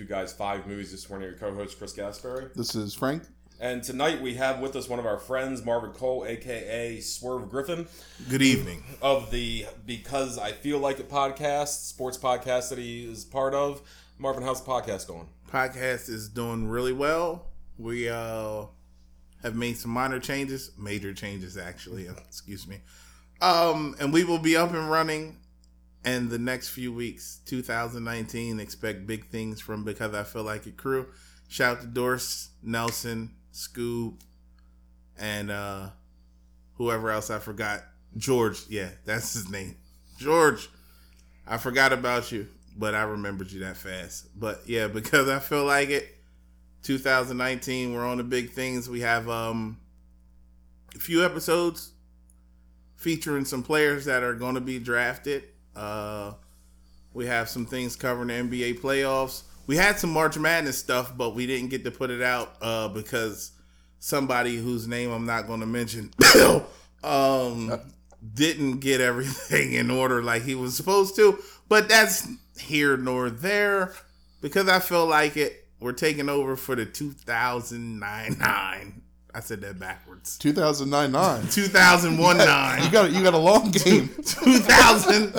everybody? Two Guys Five Movies. This morning, your co-host Chris Gasperry, This is Frank. and tonight we have with us one of our friends, Marvin Cole, aka Swerve Griffin, Good evening. of the Because I Feel Like It podcast, sports podcast that he is part of. Marvin, how's the podcast going? Podcast is doing really well. We uh have made some minor changes, major changes actually. Excuse me. Um, and we will be up and running in the next few weeks. 2019. Expect big things from because I feel like it crew. Shout out to Doris, Nelson, Scoob, and uh whoever else I forgot. George, yeah, that's his name. George. I forgot about you, but I remembered you that fast. But yeah, because I feel like it. 2019, we're on the big things. We have um a few episodes featuring some players that are going to be drafted. Uh we have some things covering the NBA playoffs. We had some March Madness stuff, but we didn't get to put it out uh because somebody whose name I'm not going to mention um didn't get everything in order like he was supposed to. But that's here nor there because I feel like it. We're taking over for the 2009 9. I said that backwards. 2009 9. 2001 You 9. got you got a long game. 2000,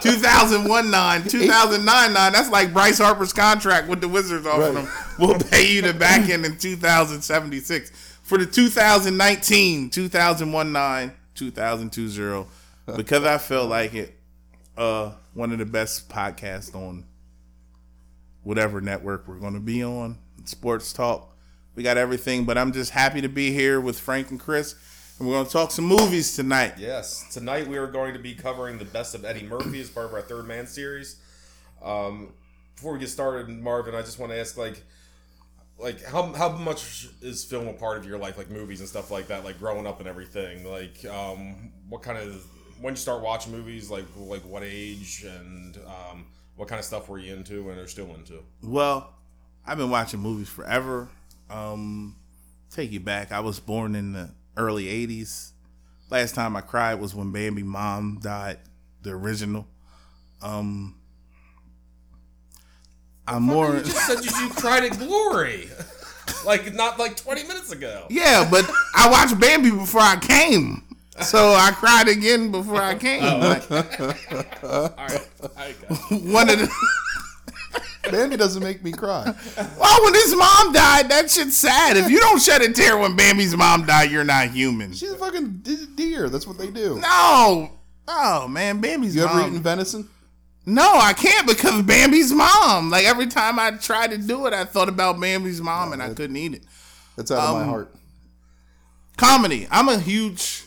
2001 9. 2009 9. That's like Bryce Harper's contract with the Wizards offering Right. him. We'll pay you the back end in 2076. For the 2019, 2001 9, 2002 0. Because I felt like it, uh, one of the best podcasts on whatever network we're going to be on. Sports Talk. We got everything, but I'm just happy to be here with Frank and Chris. And we're going to talk some movies tonight. Yes, tonight we are going to be covering the best of Eddie Murphy as part of our Third Man series. Um, before we get started, Marvin, I just want to ask, like, like how how much is film a part of your life, like movies and stuff like that, like growing up and everything? Like, um, what kind of when you start watching movies, like like what age and um, what kind of stuff were you into and are still into? Well, I've been watching movies forever. Um, take you back. I was born in the early 80s. Last time I cried was when Bambi mom died, the original. Um, I'm more. You just said you, you cried at Glory, like not like twenty minutes ago. Yeah, but I watched Bambi before I came. So I cried again before I came. Like, All right, I got one of the Bambi doesn't make me cry. Well, when his mom died, that shit's sad. If you don't shed a tear when Bambi's mom died, you're not human. She's a fucking d- deer. That's what they do. No. Oh man, Bambi's You ever mom. eaten venison? no, I can't because Bambi's mom. Like every time I tried to do it, I thought about Bambi's mom and I couldn't eat it. That's out of my Um, heart. Comedy. I'm a huge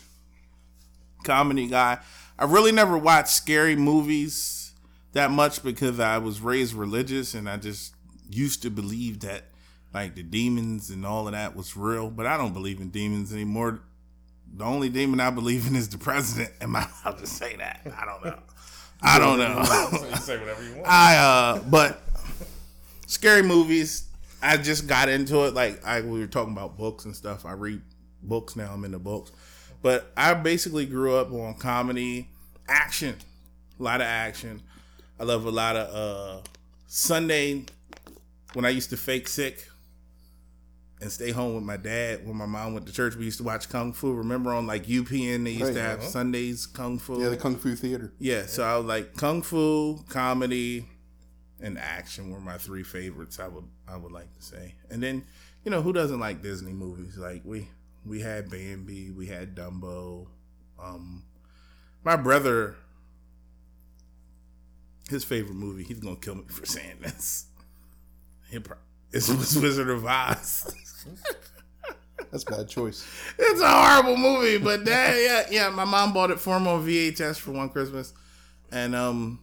comedy guy. I really never watched scary movies that much because I was raised religious and I just used to believe that like the demons and all of that was real, but I don't believe in demons anymore. The only demon I believe in is the president. Am I allowed to say that? I don't know. I don't know. So you say whatever you want. I uh but scary movies, I just got into it like I we were talking about books and stuff. I read books now, I'm into books. But I basically grew up on comedy, action. A lot of action. I love a lot of uh Sunday when I used to fake sick and stay home with my dad when my mom went to church. We used to watch Kung Fu. Remember on like UPN they used Right, to have uh-huh. Sundays Kung Fu. Yeah, the Kung Fu Theater. Yeah, so I was like kung fu, comedy, and action were my three favorites. I would I would like to say, and then you know who doesn't like Disney movies? Like we we had Bambi, we had Dumbo. Um, my brother, his favorite movie. He's gonna kill me for saying this. He pro- It was Wizard of Oz. That's a bad choice. it's a horrible movie, but that, yeah, yeah. My mom bought it for him on VHS for one Christmas, and um,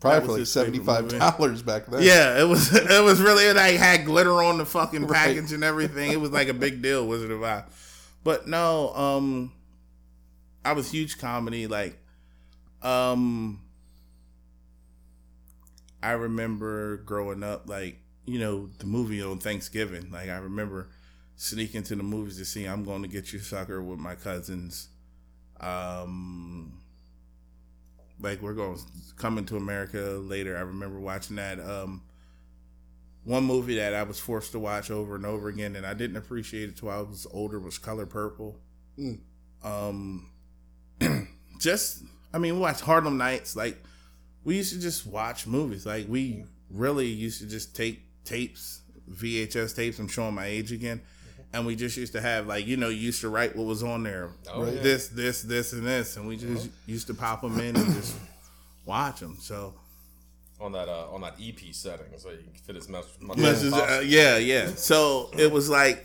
Probably for like seventy five dollars back then. Yeah, it was it was really like had glitter on the fucking Right. package and everything. It was like a big deal, Wizard of Oz. But no, um I was huge comedy like um I remember growing up like, you know, the movie on Thanksgiving. Like I remember sneaking to the movies to see I'm going to get you sucker with my cousins. Um like we're going coming to America later. I remember watching that. Um, one movie that I was forced to watch over and over again, and I didn't appreciate it till I was older, was Color Purple. Mm. Um, just I mean, we watched Harlem Nights. Like we used to just watch movies. Like we really used to just take tapes, VHS tapes. I'm showing my age again. And we just used to have like you know you used to write what was on there, Oh, yeah. this this this and this, and we just used to pop them in and just watch them. So on that uh, on that EP setting, so you can fit as much. much Much as as- uh, yeah, yeah. So it was like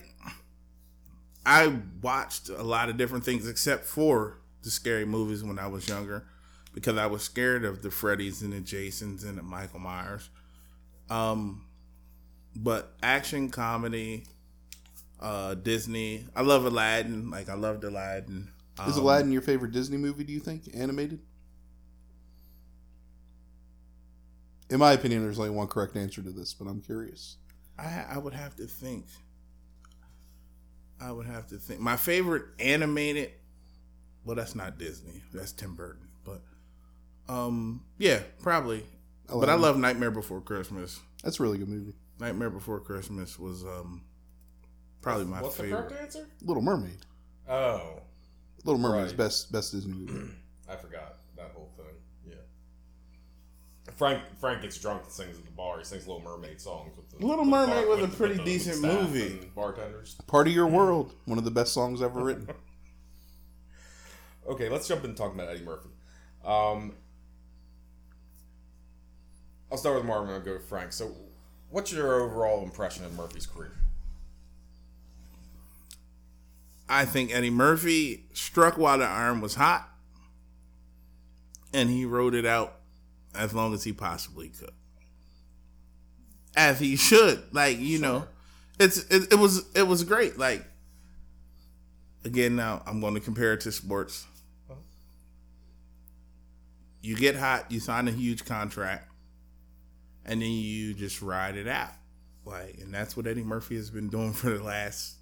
I watched a lot of different things except for the scary movies when I was younger because I was scared of the Freddys and the Jasons and the Michael Myers. Um, but action comedy, uh, Disney. I love Aladdin. Like I loved Aladdin. Is Um, Aladdin your favorite Disney movie? Do you think animated? In my opinion, there's only one correct answer to this, but I'm curious. I I would have to think. I would have to think. My favorite animated. Well, that's not Disney. That's Tim Burton. But, um, yeah, probably. But I love Nightmare Before Christmas. That's a really good movie. Nightmare Before Christmas was um probably my What's the favorite. correct answer? Little Mermaid. Oh, Little Mermaid's Right. best best Disney movie. I forgot that whole thing. Yeah. Frank Frank gets drunk and sings at the bar. He sings Little Mermaid songs with the Little the Mermaid was a with the- pretty decent movie. Bartenders. Part of Your World, one of the best songs ever written. Okay, let's jump into talking about Eddie Murphy. Um, I'll start with Marvin. I'll go with Frank. So, what's your overall impression of Murphy's career? I think Eddie Murphy struck while the iron was hot, and he rode it out as long as he possibly could, as he should. Like you know, it's it, it was it was great. Like again, now I'm going to compare it to sports. Uh-huh. You get hot, you sign a huge contract, and then you just ride it out. Like, and that's what Eddie Murphy has been doing for the last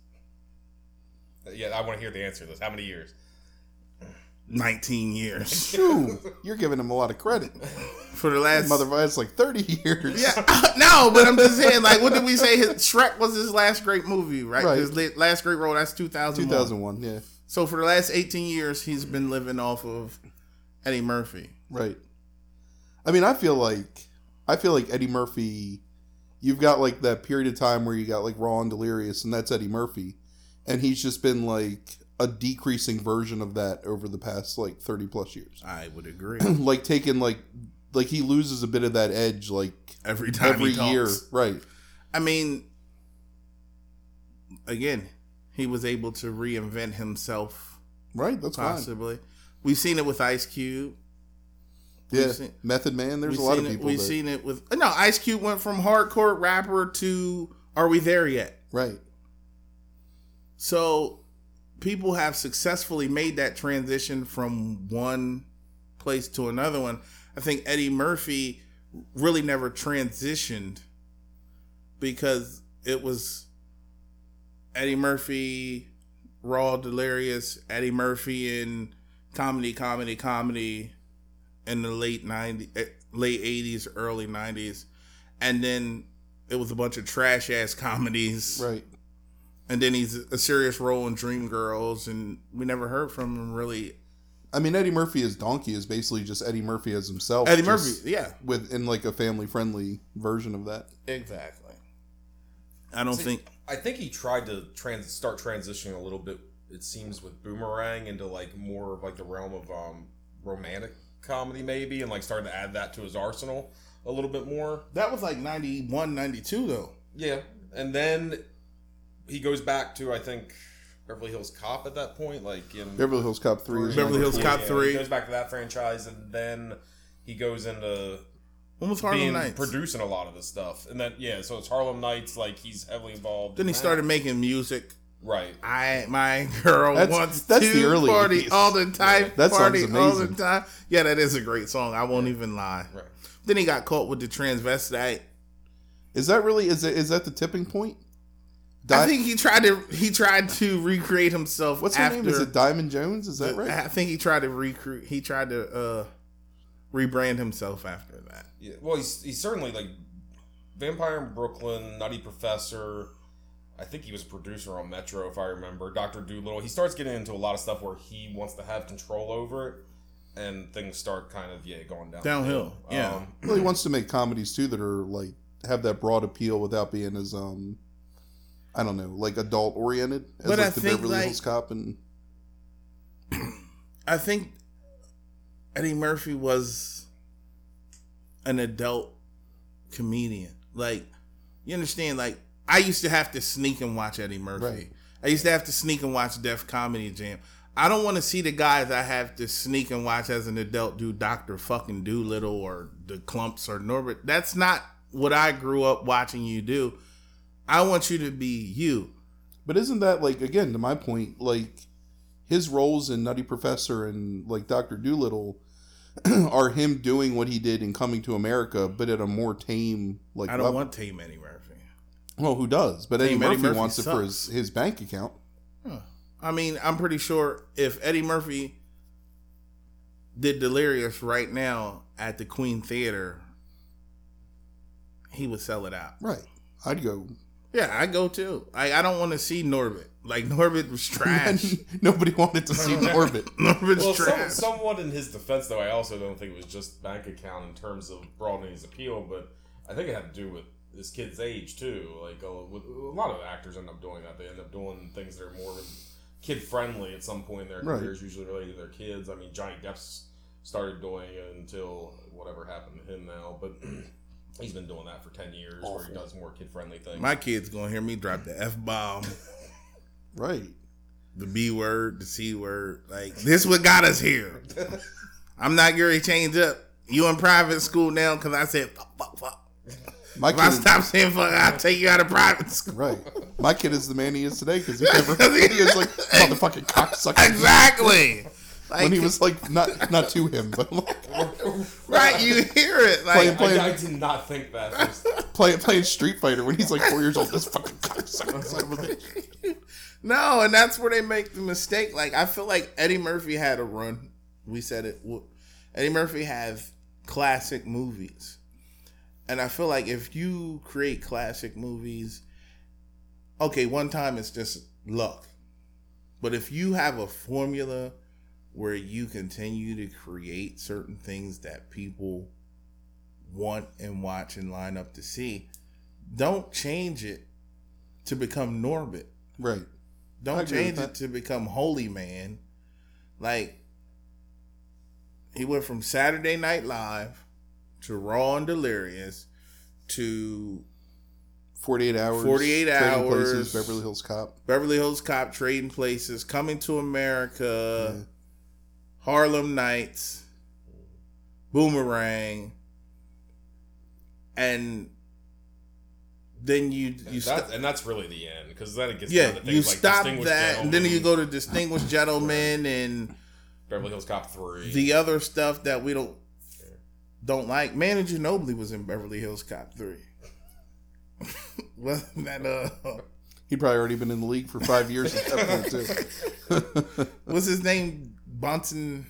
Uh, Yeah, I want to hear the answer to this. How many years? 19 years. Shoo, you're giving him a lot of credit. For the last Mother, it's like 30 years. Yeah, no, but I'm just saying, like, what did we say? His, Shrek was his last great movie, right? Right. His la- last great role. That's 2001. 2001, yeah. So for the last 18 years, he's been living off of Eddie Murphy. Right. I mean, I feel like I feel like Eddie Murphy. You've got like that period of time where you got like Raw and Delirious, and that's Eddie Murphy, and he's just been like a decreasing version of that over the past like thirty plus years. I would agree. like taking like like he loses a bit of that edge like Every time every year, right? I mean, again, he was able to reinvent himself. Right. That's fine. Possibly, we've seen it with Ice Cube. Yeah. We've seen- Method Man. There's a lot of it- people. We've that- seen it with no Ice Cube went from hardcore rapper to Are we there yet? right. So people have successfully made that transition from one place to another one. I think Eddie Murphy really never transitioned because it was Eddie Murphy, Raw Delirious, Eddie Murphy in comedy, comedy, comedy in the late 90s, eh, late 80s, early 90s. And then it was a bunch of trash ass comedies Right. and then he's a serious role in Dreamgirls, and we never heard from him really. I mean, Eddie Murphy as Donkey is basically just Eddie Murphy as himself. Eddie Murphy, yeah, with in like a family friendly version of that. exactly. I don't See, think I think he tried to trans start transitioning a little bit. It seems with Boomerang into like more of like the realm of um romantic comedy maybe, and like starting to add that to his arsenal a little bit more. that was like 91, 92, though. Yeah, and then he goes back to I think Beverly Hills Cop at that point, like in Beverly Hills Cop three. is Beverly Hills four. Cop Yeah, three. He goes back to that franchise, and then he goes into When was Harlem being Nights? producing a lot of this stuff, and then yeah, so it's Harlem Nights. Like he's heavily involved. then in he that. started making music. Right. I my girl That's- wants that's to the early party 80s. all the time. That party song's all the amazing. time. Yeah, that is a great song. I won't even lie. Right. Then he got caught with the transvestite. Is that really is it is that the tipping point? I think he tried to he tried to recreate himself. what's her name? Is it Diamond Jones? Is that right? I think he tried to recruit. He tried to uh rebrand himself after that. Yeah, well, he's he's certainly like Vampire in Brooklyn, Nutty Professor. I think he was a producer on Metro, if I remember. Doctor Dolittle. He starts getting into a lot of stuff where he wants to have control over it, and things start kind of yeah going down Downhill, yeah. Um, Well, he wants to make comedies too that are like have that broad appeal without being as um, I don't know, like adult oriented as But like I the think, Beverly like- Hills Cop and I think Eddie Murphy was an adult comedian. Like, you understand? Like, I used to have to sneak and watch Eddie Murphy. Right. I used to have to sneak and watch Def Comedy Jam. I don't want to see the guys I have to sneak and watch as an adult do Doctor Fucking Dolittle or the Klumps or Norbit. That's not what I grew up watching you do. I want you to be you. But isn't that like again to my point, like his roles in Nutty Professor and like Doctor Dolittle are him doing what he did in Coming to America, but at a more tame like I don't level. want Tame Murphy. Well, who does? But Eddie Tame Murphy, Murphy wants it for his, his bank account. I mean, I'm pretty sure if Eddie Murphy did Delirious right now at the Queen Theater, he would sell it out. Right. I'd go. Yeah, I'd go too. I I don't want to see Norbit. Like Norbit was trash. Nobody wanted to see Norbit. Norbit's Well, some, trash. somewhat in his defense, though, I also don't think it was just bank account in terms of broadening his appeal, but I think it had to do with this kid's age too. Like with, a lot of actors end up doing that. They end up doing things that are more kid friendly at some point in their Right. careers, usually related to their kids. I mean, Johnny Depp's started doing it until whatever happened to him now, but he's been doing that for ten years, where he does more kid friendly things. My kid's gonna hear me drop the f bomb, Right. the b word, the c word. Like this, what got us here. I'm not gonna change up. You in private school now because I said fuck, fuck, fuck. My If I kid, stop saying fuck, I'll take you out of private school. right. My kid is the man he is today because he never he is like motherfucking cocksucker. Exactly. Like, When he was like not not to him, but like right, you hear it. Like, playing- I, I did not think that. First. playing playing Street Fighter when he's like four years old. This fucking cocksucker son of a no, and that's where they make the mistake. Like, I feel like Eddie Murphy had a run. We said it. Eddie Murphy has classic movies. And I feel like if you create classic movies, okay, one time it's just luck. But if you have a formula where you continue to create certain things that people want and watch and line up to see, don't change it to become Norbit. Right. Don't change it to become Holy Man. Like he went from Saturday Night Live to Raw and Delirious to 48 hours. 48 Trading hours. Places, Beverly Hills Cop. Beverly Hills Cop Trading Places, Coming to America, Harlem Nights, Boomerang, and then you you And, st- and that's really the end because then it gets yeah down to things you like stop Distinguished that, and then you go to Distinguished Gentlemen and Beverly Hills Cop three. the other stuff that we don't don't like. Manu Ginobili was in Beverly Hills Cop three. Wasn't that uh? He'd probably already been in the league for five years at that point, too. What's his name? Bunsen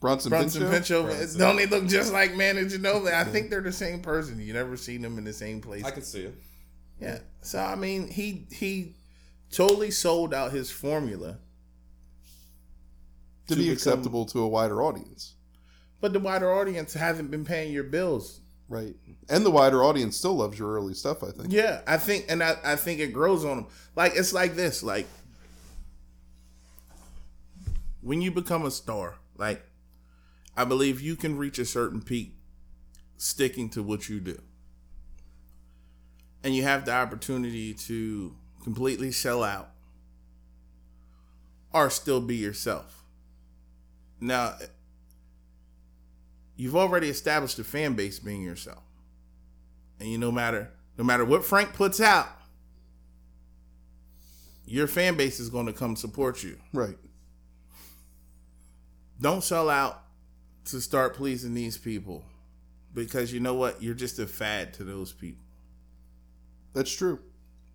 Bronson, Brunson Pinchot? Pinchot. Don't they look just like Manu Ginobili? I think they're the same person. You never seen them in the same place. I can see it. Yeah. So I mean, he he totally sold out his formula, To to be become- acceptable to a wider audience. But the wider audience hasn't been paying your bills. Right. And the wider audience still loves your early stuff, I think. Yeah, I think, and I, I think it grows on them. Like it's like this, like when you become a star, like I believe you can reach a certain peak sticking to what you do, and you have the opportunity to completely sell out or still be yourself. Now, you've already established a fan base being yourself and you no matter no matter what Frank puts out, your fan base is going to come support you. Right. Don't sell out to start pleasing these people because you know what? You're just a fad to those people. That's true.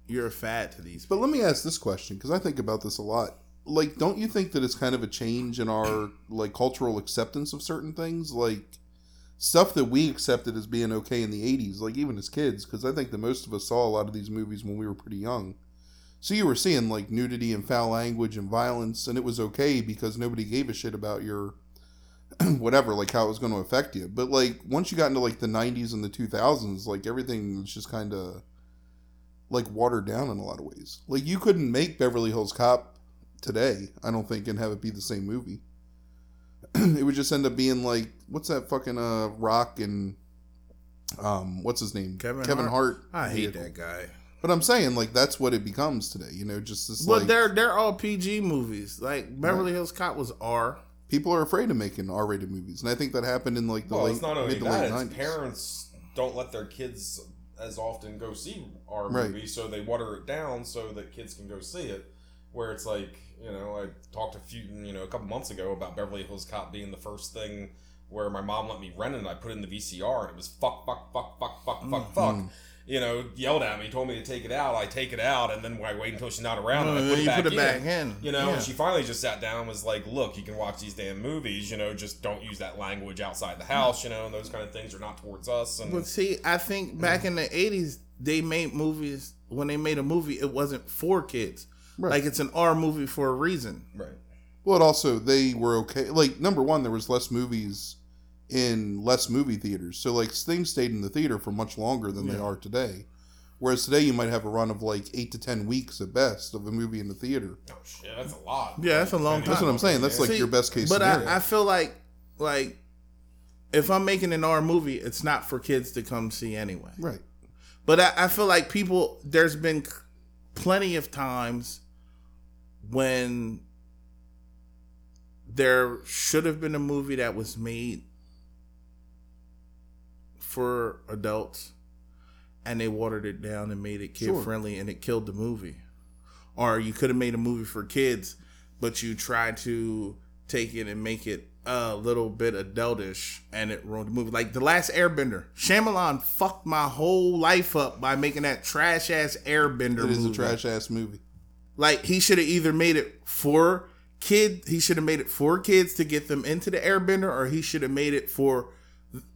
You're a fad to these But people. let me ask this question because I think about this a lot. Like, don't you think that it's kind of a change in our like cultural acceptance of certain things? Like, stuff that we accepted as being okay in the 80s, like even as kids, because I think that most of us saw a lot of these movies when we were pretty young. So you were seeing like nudity and foul language and violence, and it was okay because nobody gave a shit about your whatever, like how it was going to affect you. But like once you got into like the 90s and the 2000s, like everything was just kind of like watered down in a lot of ways. Like you couldn't make Beverly Hills Cop today, I don't think, and have it be the same movie. it would just end up being like what's that fucking uh Rock and um what's his name Kevin Kevin Hart. I hate vehicle. that guy. But I'm saying like that's what it becomes today. You know, just this But like they're they're all PG movies. Like Beverly Hills Cop was R. people are afraid of making R-rated movies, and I think that happened in like the well, late it's not only mid to that; late it's 90s. parents don't let their kids as often go see our Right. movies, so they water it down so that kids can go see it. Where it's like, you know, I talked a few, you know, a couple months ago about Beverly Hills Cop being the first thing where my mom let me rent it. and I put it in the VCR, and it was fuck, fuck, fuck, fuck, fuck, fuck, fuck. You know, yelled at me, told me to take it out. I take it out, and then I wait until she's not around, and I Uh, put it you back put it in. back in. You know, Yeah. and she finally just sat down and was like, "Look, you can watch these damn movies. You know, just don't use that language outside the house. You know, and those kind of things are not towards us." And But see, I think back in the eighties, they made movies. When they made a movie, it wasn't for kids. Right. Like it's an R movie for a reason. right, Well, it also they were okay. Like number one, there was less movies in less movie theaters, so like things stayed in the theater for much longer than they are today. Whereas today, you might have a run of like eight to ten weeks at best of a movie in the theater. oh shit, that's a lot. Yeah, that's a long time. That's what I'm saying. That's like See, your best case But scenario. I, I feel like like if I'm making an R movie, it's not for kids to come see anyway. right. But I, I feel like people, there's been plenty of times when there should have been a movie that was made for adults and they watered it down and made it kid Sure. friendly and it killed the movie. Or you could have made a movie for kids, but you tried to take it and make it a little bit adultish and it ruined the movie. Like The Last Airbender. Shyamalan fucked my whole life up by making that trash ass Airbender movie. It is a trash ass movie. Like he should have either made it for kid, he should have made it for kids to get them into the Airbender, or he should have made it for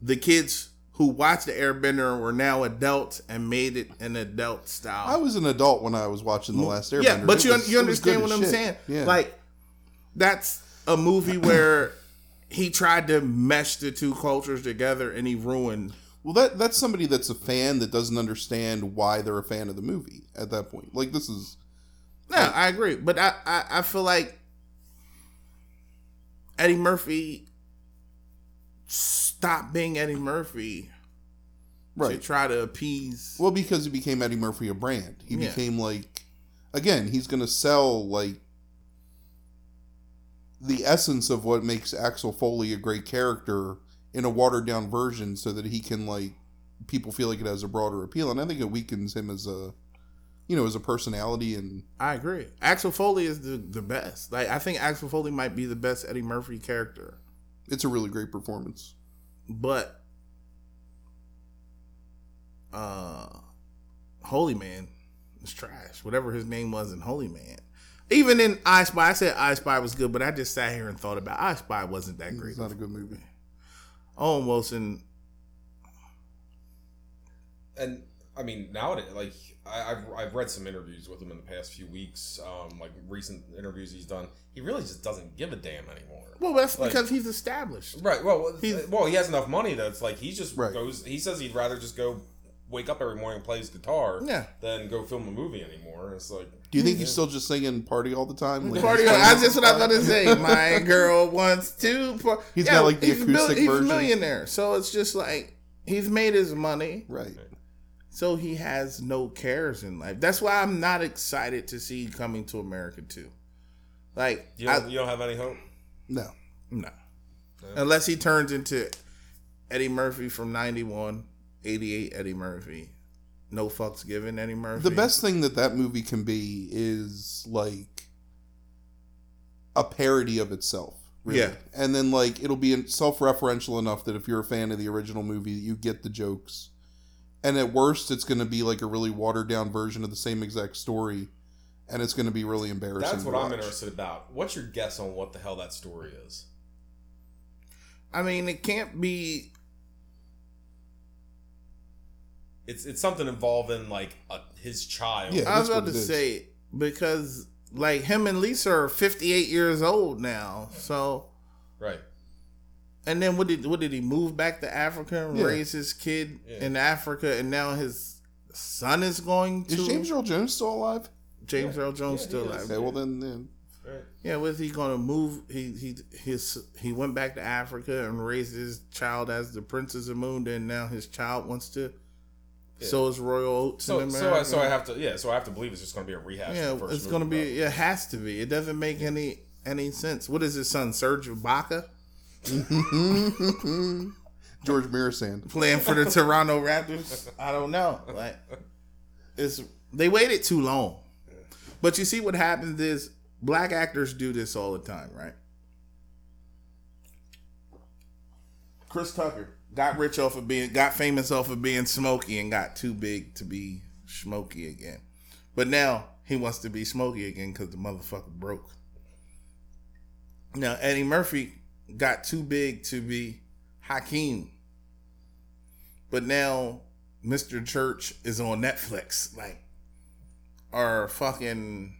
the kids who watched the Airbender and were now adults and made it an adult style. I was an adult when I was watching the last Airbender. Yeah, but It you was- you understand what I'm shit. saying? Yeah. Like that's a movie where he tried to mesh the two cultures together and he ruined. Well, that that's somebody that's a fan that doesn't understand why they're a fan of the movie at that point. Like this is Yeah, I agree, but I, I I feel like Eddie Murphy stopped being Eddie Murphy right. to try to appease. Well, because he became Eddie Murphy a brand. He Yeah. became like again, he's going to sell like the essence of what makes Axel Foley a great character in a watered down version so that he can like people feel like it has a broader appeal and I think it weakens him as a you know, as a personality and I agree. Axel Foley is the the best. Like I think Axel Foley might be the best Eddie Murphy character, it's a really great performance. but uh, Holy Man is trash. Whatever his name was in Holy Man. Even in I Spy, I said I Spy was good, but I just sat here and thought about I Spy wasn't that great. It's not a good movie. Owen Wilson, and I mean nowadays, like I, I've I've read some interviews with him in the past few weeks, um, like recent interviews he's done. He really just doesn't give a damn anymore. well, that's Like- because he's established. Right. Well, He's- well, he has enough money that it's like he just Right. goes. He says he'd rather just go wake up every morning and play his guitar Yeah. than go film a movie anymore. It's like Do you think he's still just singing "Party" all the time? Like, Party, he's that's just what I was gonna say. My girl wants to. Par- He's got, like, the he's a mil- acoustic he's a millionaire, so it's just like he's made his money, Right. So he has no cares in life. That's why I'm not excited to see Coming to America too. Like, you don't, you don't have any hope. No. no, unless he turns into Eddie Murphy from '91, '88 Eddie Murphy. No fucks given, Eddie Murphy. The best thing that that movie can be is like a parody of itself. Really. Yeah. And then like it'll be self-referential enough that if you're a fan of the original movie, you get the jokes and at worst it's going to be like a really watered down version of the same exact story and it's going to be really embarrassing that's what i'm interested about. What's your guess on what the hell that story is? I mean it can't be it's it's something involving like a, his child. Yeah, i was about to say because like him and lisa are 58 years old now so right and then what did what did he move back to Africa and Yeah. raise his kid Yeah. in Africa and now his son is going to Is James Earl Jones still alive? James Yeah. Earl Jones Yeah, still alive. Okay, well then, then Right. Yeah, was he gonna move? He he his he went back to Africa and raised his child as the Princess of Moon. And now his child wants to. Yeah. So is Royal Oats So in so America. I, so I have to yeah so I have to believe it's just going to be a rehash. yeah, the first it's gonna be. probably. It has to be. It doesn't make any any sense. What is his son, Serge Ibaka, George Mirasand. playing for the Toronto Raptors? I don't know. Like, it's they waited too long. But you see, what happens is black actors do this all the time, right? Chris Tucker got rich off of being, got famous off of being Smokey, and got too big to be Smokey again. But now he wants to be Smokey again because the motherfucker broke. Now Eddie Murphy got too big to be Akeem, but now Mr. Church is on Netflix. Like, or fucking,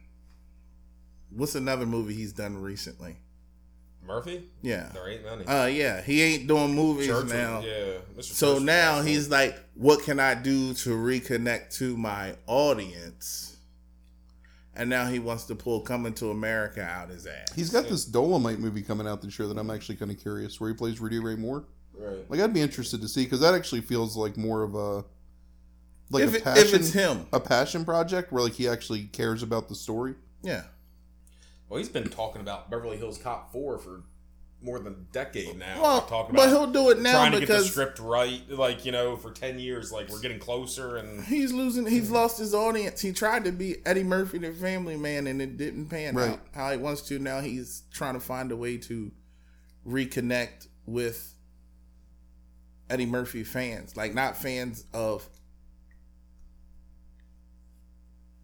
what's another movie he's done recently? Murphy. Yeah. There ain't many. Uh, yeah, he ain't doing movies Church was- now. yeah. Mr. So Church now he's like, what can I do to reconnect to my audience? And now he wants to pull Coming to America out his ass. He's got this Dolomite movie coming out this year that I'm actually kind of curious, where he plays Rudy Ray Moore. right. Like I'd be interested to see because that actually feels like more of a like if, a it- if it's him, a passion project where like he actually cares about the story. yeah. Well, he's been talking about Beverly Hills Cop four for more than a decade now. Well, Like, talking but he'll do it now trying to get the script right. Like you know, for ten years, like we're getting closer, and he's losing. He's lost his audience. He tried to be Eddie Murphy, the Family Man, and it didn't pan Right. out how he wants to. Now he's trying to find a way to reconnect with Eddie Murphy fans, like not fans of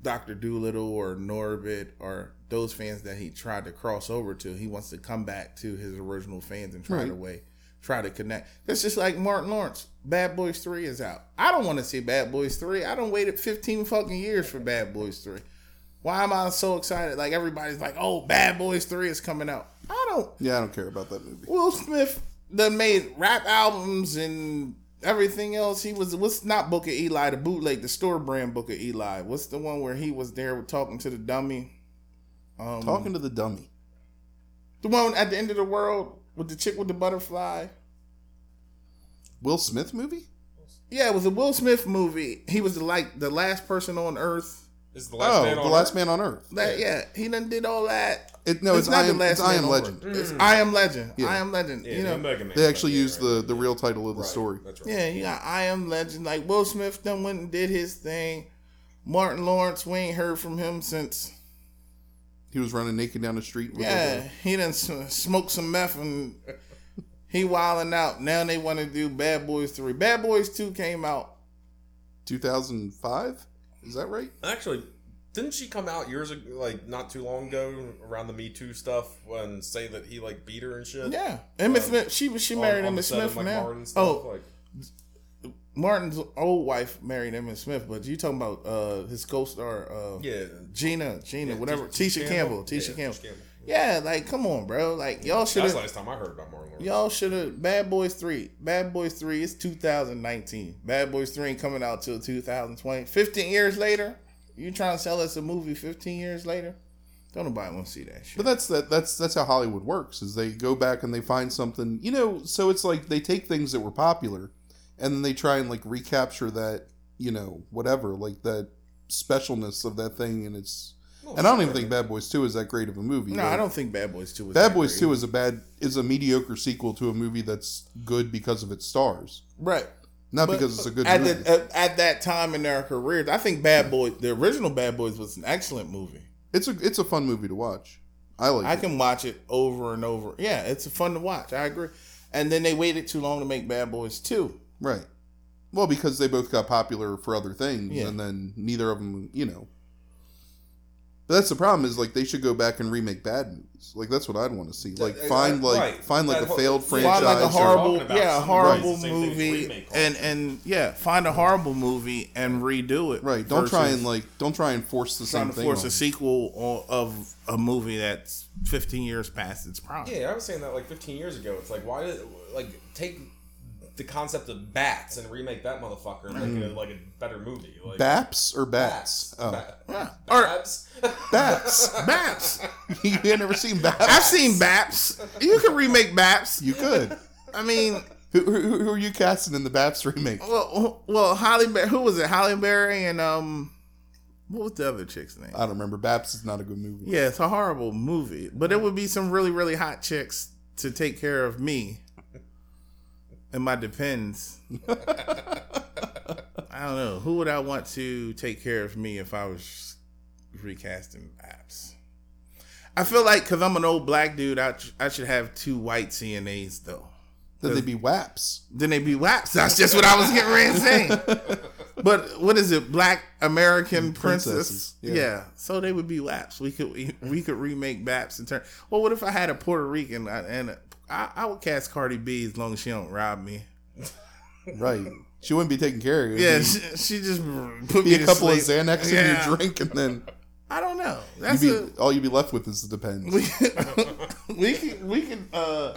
Doctor Dolittle or Norbit or those fans that he tried to cross over to. He wants to come back to his original fans and try Right. to way try to connect. It's just like Martin Lawrence. Bad Boys Three is out. I don't want to see Bad Boys Three. I don't waited fifteen fucking years for Bad Boys Three. Why am I so excited? Like everybody's like, "Oh, Bad Boys Three is coming out." I don't. Yeah, I don't care about that movie. Will Smith done made rap albums and everything else. He was what's not Book of Eli, the bootleg, the store brand Book of Eli. What's the one where he was there talking to the dummy? Um, Talking to the dummy. the one at the end of the world with the chick with the butterfly. Will Smith movie? Yeah, it was a Will Smith movie. He was the, like the last person on Earth. is the last oh, man the on last Earth. man on Earth. That yeah, he done did all that. It, no, it's, I am, it's I am on Legend. Earth. It's I am Legend. Yeah. I am Legend. Yeah, you know, Omega Man They actually stuff, used yeah, the the real title of the Right, story. That's right. Yeah, you got I Am Legend. Like Will Smith done went and did his thing. Martin Lawrence, we ain't heard from him since. He was running naked down the street. With Yeah, like he done s- smoked some meth and he wilding out. Now they want to do Bad Boys 3. Bad Boys 2 came out. 2005. Is that right? Actually, didn't she come out years ago, like not too long ago, around the Me Too stuff, and say that he like beat her and shit? Yeah. Emmitt Um, Smith, she, she married on Emmitt set of, Smith like, now. Stuff, Oh, like, Martin's old wife married Emmitt Smith, but you talking about uh, his co-star uh, yeah, Gina, Gina, yeah, whatever, Tisha Tisha Campbell, Tisha Yeah, Campbell. Campbell. Yeah, like come on, bro. Like y'all should That's have the last time I heard about Martin Lawrence. Y'all should have Bad Boys Three. Bad Boys Three is 2019. Bad Boys Three ain't coming out till 2020. 15 years later, you trying to sell us a movie 15 years later? Don't nobody want to see that shit. But that's that that's that's how Hollywood works. Is they go back and they find something. You know, so it's like they take things that were popular, and then they try and like recapture that. You know, whatever, like that specialness of that thing, and it's. Well, And I don't even think Bad Boys Two is that great of a movie. no, I don't think Bad Boys Two. Was Bad that Boys great. Two is a bad is a mediocre sequel to a movie that's good because of its stars, right. not But because it's a good at movie. the, at, at that time in their careers, I think Bad Boys, the original Bad Boys, was an excellent movie. it's a it's a fun movie to watch. I like. I it. can watch it over and over. Yeah, it's fun to watch. I agree. And then they waited too long to make Bad Boys Two. Right. Well, because they both got popular for other things, Yeah. and then neither of them, you know. But that's the problem is like they should go back and remake bad movies. Like that's what I'd want to see. Like find like right. find like That a failed yeah. franchise. like a horrible, about yeah, some horrible movies, the same thing with movie, and and yeah, find a horrible movie and redo it. right. Don't try and like don't try and force the trying same to thing. force on a sequel of a movie that's 15 years past its prime. Yeah, I was saying that like 15 years ago. It's like why did like take the concept of bats and remake that motherfucker and make it like a better movie. Like Baps or bats? Bats. Oh, Ba- Or- Babs. Bats. Baps. you ain't never seen Baps? I've seen Baps. You can remake Baps. You could. I mean, Who, who, who are you casting in the Baps remake? well, well, Halle, Berry, who was it? Halle Berry and um, what was the other chick's name? I don't remember. Baps is not a good movie. Yeah, it's a horrible movie, but it would be some really, really hot chicks to take care of me and my depends. I don't know who would I want to take care of me if I was recasting apps. I feel like because I'm an old black dude, I, I should have two white CNAs though. Then they'd be WAPs. Then they be WAPs. That's just what I was getting ready to say. But what is it? Black American princess. Yeah. yeah. So they would be WAPs. We could we, we could remake BAPs and turn. Well, what if I had a Puerto Rican uh, and I, I would cast Cardi B as long as she don't rob me. Right. She wouldn't be taking care of you. Yeah, she, she just put be me a to couple of sleep. Xanax Yeah. in your drink, and then I don't know. you'd That's be, a, all you'd be left with is the depends. we we can we can uh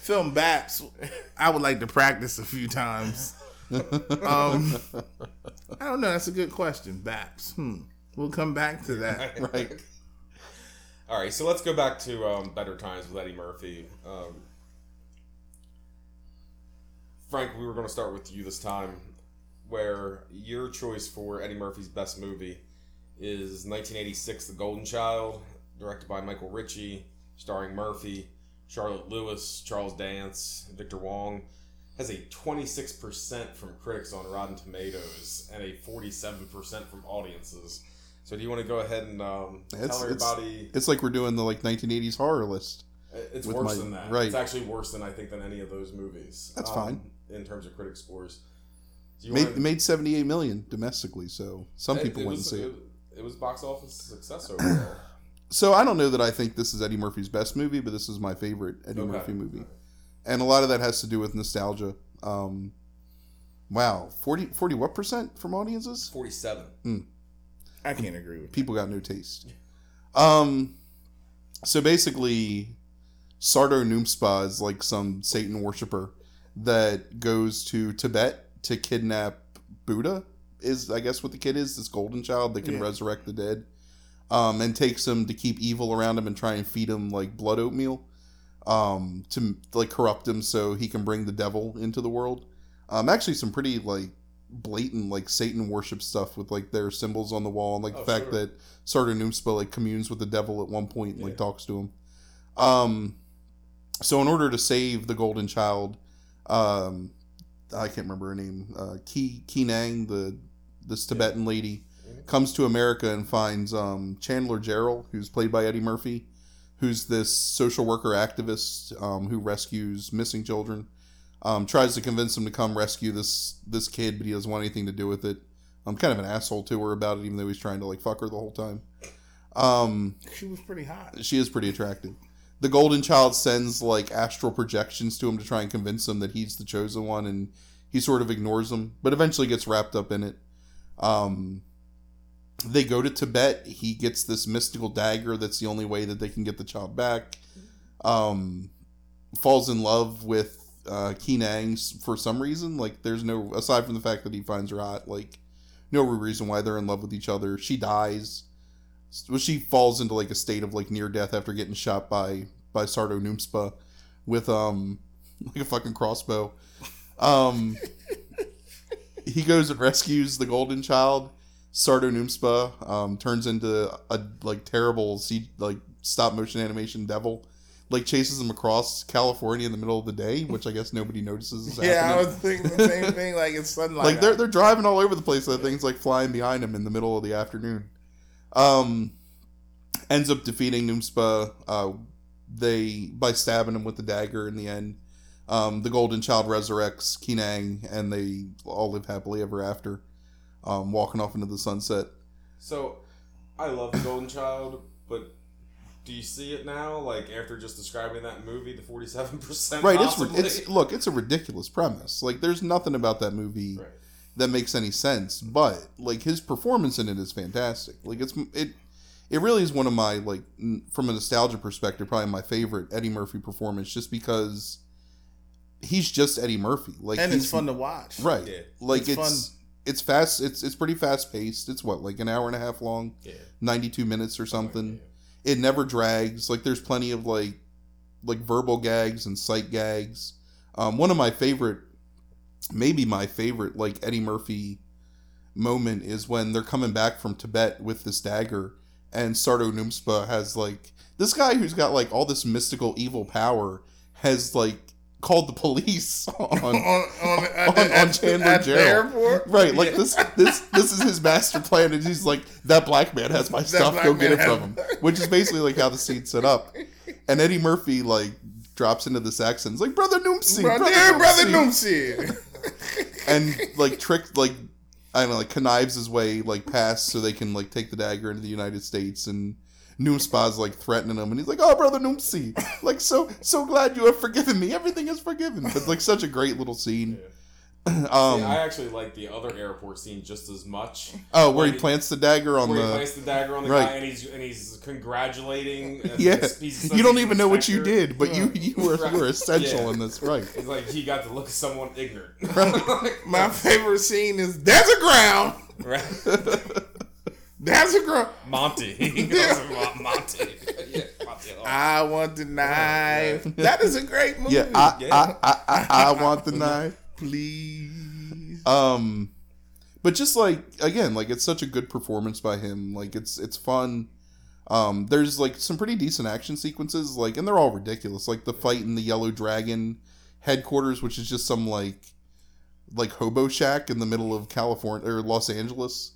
film BAPs. I would like to practice a few times. Um, I don't know. That's a good question. BAPs. Hmm. We'll come back to that. right. All right, so let's go back to um, Better Times with Eddie Murphy. Um, Frank, we were going to start with you this time, where your choice for Eddie Murphy's best movie is 1986 The Golden Child, directed by Michael Ritchie, starring Murphy, Charlotte Lewis, Charles Dance, Victor Wong. Has a 26% from critics on Rotten Tomatoes and a 47% from audiences. So, do you want to go ahead and um, It's- tell everybody? It's like we're doing the like 1980s horror list. It's worse my- than that. right. It's actually worse than I think than any of those movies. That's um, fine. In terms of critic scores. You Made, wanna- made 78 million domestically, so some it- people it went was, and see it. It was box office success overall. So I don't know that I think this is Eddie Murphy's best movie, but this is my favorite Eddie Okay. Murphy movie, and a lot of that has to do with nostalgia. Um, wow, 40, 40 what percent from audiences? Forty-seven. I can't agree with People got no taste. Um, so basically, Sardo Numspa is like some Satan worshiper that goes to Tibet to kidnap Buddha. Is I guess what the kid is this golden child that can Yeah. resurrect the dead, um, and takes him to keep evil around him and try and feed him like blood oatmeal, um, to like corrupt him so he can bring the devil into the world. Um, actually, some pretty like blatant like Satan worship stuff with like their symbols on the wall and like Oh, the fact sure. that Sardo Numspa like communes with the devil at one point and like talks to him. Um, so in order to save the golden child, um, I can't remember her name. Uh, Kee Nang, the this Tibetan lady, Mhm. comes to America and finds um, Chandler Jarrell, who's played by Eddie Murphy, who's this social worker activist um, who rescues missing children. Um, tries to convince him to come rescue this this kid, but he doesn't want anything to do with it. I'm kind of an asshole to her about it, even though he's trying to like fuck her the whole time. Um, She was pretty hot. she is pretty attractive. The golden child sends like astral projections to him to try and convince him that he's the chosen one, and he sort of ignores them, but eventually gets wrapped up in it. Um, they go to Tibet. He gets this mystical dagger that's the only way that they can get the child back. Um, falls in love with uh, Kee Nang for some reason. Like, there's no aside from the fact that he finds her hot. Like, no reason why they're in love with each other. She dies. Well, she falls into like a state of like near death after getting shot by by Sardo Numspa with um like a fucking crossbow. Um, he goes and rescues the golden child. Sardo Numspa um, turns into a like terrible C, like stop motion animation devil. Like chases him across California in the middle of the day, which I guess nobody notices. Is Yeah, I happening. was thinking the same thing. Like it's sunlight. like they're they're driving all over the place. That thing's like flying behind him in the middle of the afternoon. Um, ends up defeating Numspa. Uh, they by stabbing him with the dagger in the end. Um, the golden child resurrects Kee Nang, and they all live happily ever after. Um, walking off into the sunset. So, I love the Golden Child, but do you see it now? Like after just describing that movie, the forty-seven percent. right. It's it's look. It's a ridiculous premise. Like, there's nothing about that movie Right. That makes any sense. But like his performance in it is fantastic. Like it's it. It really is one of my like n- from a nostalgia perspective, probably my favorite Eddie Murphy performance, just because he's just Eddie Murphy. Like and it's fun to watch. right? Yeah. Like It's it's it's fast. It's it's pretty fast paced. It's what like an hour and a half long, Yeah. ninety two minutes or something. It never drags. Like there's plenty of like like verbal gags and sight gags. Um, one of my favorite, maybe my favorite, like Eddie Murphy moment is when they're coming back from Tibet with this dagger, and Sardo Numspa has like this guy who's got like all this mystical evil power has like called the police on on, on, at, On- the- on Chandler at the Jail. airport. Right, like this, this, this is his master plan, and he's like, "That black man has my stuff. Go get it from him." Which is basically like how the scene's set up. And Eddie Murphy like drops into this accent, like, "Brother Noomsy, Brother, brother, brother Noomsy." And like trick like I don't know, like connives his way like past so they can like take the dagger into the United States and Numspa's like threatening him and he's like, Oh brother Noomsy, like so so glad you have forgiven me. Everything is forgiven. But like such a great little scene. um See, I actually like the other airport scene just as much. Oh, where he plants the dagger on where he the the dagger on the right. guy and he's and he's congratulating. And Yeah. he's- he's You don't even know what you did, but you you were, Right. were essential Yeah. in this, right? It's like he got to look at someone ignorant. My favorite scene is there's a ground. right? There's a ground. Monty. He goes to Monty. yeah, Monty. I want the knife. That is a great movie. Yeah, I, Yeah. I, I, I, I want the knife. Please. Um, but just like again, like it's such a good performance by him. Like it's it's fun. Um, there's like some pretty decent action sequences, like, and they're all ridiculous. Like the fight in the Yellow Dragon headquarters, which is just some like like hobo shack in the middle of California or Los Angeles.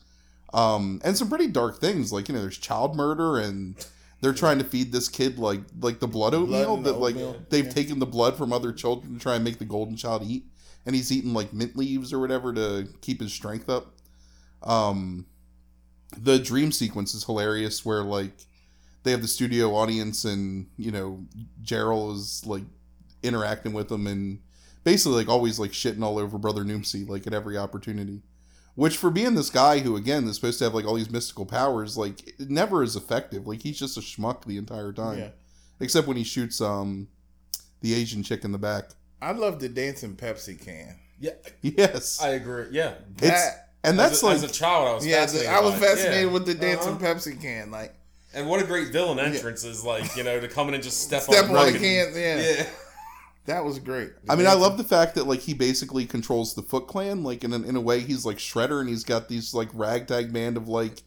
Um, and some pretty dark things, like you know, there's child murder and they're trying to feed this kid like like the blood oatmeal and that like oatmeal, they've yeah. taken the blood from other children to try and make the golden child eat and he's eating like mint leaves or whatever to keep his strength up. Um the dream sequence is hilarious where like they have the studio audience and you know Jarrell is like interacting with them and basically like always like shitting all over brother noomsy like at every opportunity. Which for being this guy who again is supposed to have like all these mystical powers like it never is effective. Like he's just a schmuck the entire time. Yeah. except when he shoots um the asian chick in the back I love the dancing Pepsi can. Yeah, yes I agree. Yeah. it's That- and that's as a, like as a child, I was yeah, fascinated. I was by fascinated Yeah. with the dancing Uh-huh. Pepsi can. Like And what a great villain entrance is like, you know, to come in and just step, step on, on the the fucking- can. Yeah. Yeah. that was great. I mean, I love the fact that like he basically controls the Foot Clan. Like in a, in a way, he's like Shredder, and he's got these like ragtag band of like,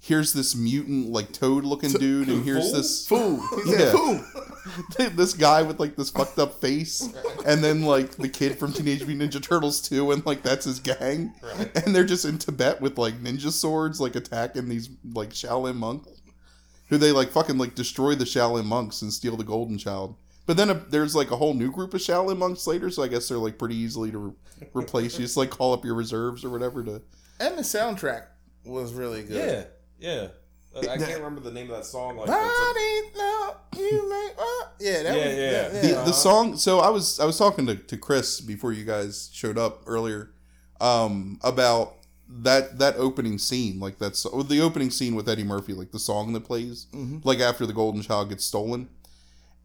here's this mutant like toad looking dude, and here's Fool? this fool. Yeah. fool. this guy with like this fucked up face, and then like the kid from Teenage Mutant Ninja Turtles too, and like that's his gang, Right. and they're just in Tibet with like ninja swords, like attacking these like Shaolin monks, who they like fucking like destroy the Shaolin monks and steal the Golden Child. But then a, there's like a whole new group of Shaolin monks later, so I guess they're like pretty easily to re- replace. You just like call up your reserves or whatever to. And the soundtrack was really good. Yeah. Yeah. I can't remember the name of that song. Like, that's a- Body, no, you make uh, yeah, that Yeah, was yeah. that- the, Uh-huh. the song so i was i was talking to, to chris before you guys showed up earlier um about that that opening scene like that's or the opening scene with eddie murphy like the song that plays Mhm. like after the golden child gets stolen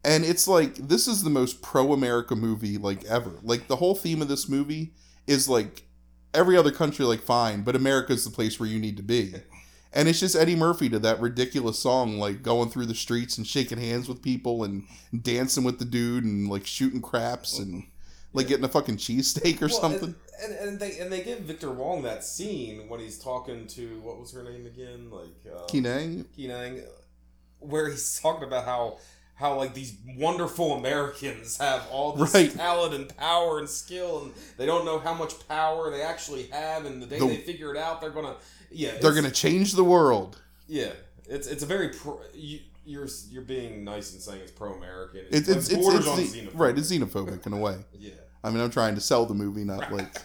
and it's like this is the most pro-america movie like ever like the whole theme of this movie is like every other country like fine but america's the place where you need to be and it's just Eddie Murphy to that ridiculous song, like going through the streets and shaking hands with people and dancing with the dude and like shooting craps and like getting a fucking cheesesteak or Well, something. And, and, and they and they give Victor Wong that scene when he's talking to what was her name again, like uh, Kee Nang? Kenang, where he's talking about how how like these wonderful Americans have all this Right. talent and power and skill, and they don't know how much power they actually have, and the day The- they figure it out, they're gonna yeah They're gonna change the world. yeah it's it's a very pro, you, you're you're being nice and saying it's pro American. It's it's it's, borders it's on xenophobic. right. It's xenophobic in a way. yeah. I mean, I'm trying to sell the movie, not like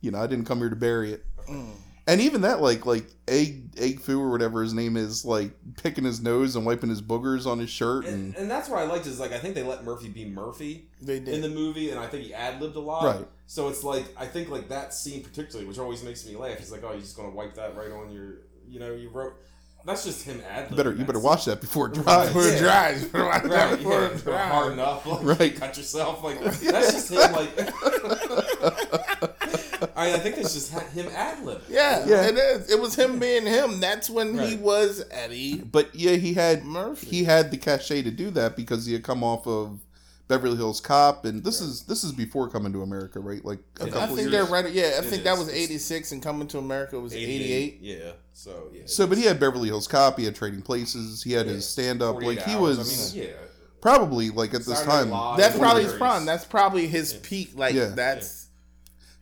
you know, I didn't come here to bury it. Mm. And even that, like, like egg, egg foo or whatever his name is, like picking his nose and wiping his boogers on his shirt, and, And, and that's what I liked is like I think they let Murphy be Murphy They did. in the movie, and I think he ad libbed a lot. Right. So it's like I think like that scene particularly, which always makes me laugh. He's like, "Oh, you're just gonna wipe that right on your, you know, you wrote." That's just him ad you better you better watch that before it dries. Before it dries. Before it Right, before yeah, it dries. hard enough. Like, Right. Cut yourself. Like that's just him. Like I, I think it's just him ad lib. Yeah, Yeah. it is. It was him being him. That's when he was Eddie But yeah, he had Murphy. he had the cachet to do that because he had come off of Beverly Hills Cop, and this is this is before coming to America, right? Like a I I couple think years. they're right. Yeah, I It think that was eighty six, and coming to America was eighty eight. Yeah. So yeah. So, but he had Beverly Hills Cop. He had Trading Places. He had Yeah. his stand up. Like he hours, was I mean, yeah. probably like at this Saturday time. That's probably of his prime. That's probably his Yeah. peak. Like Yeah. that's.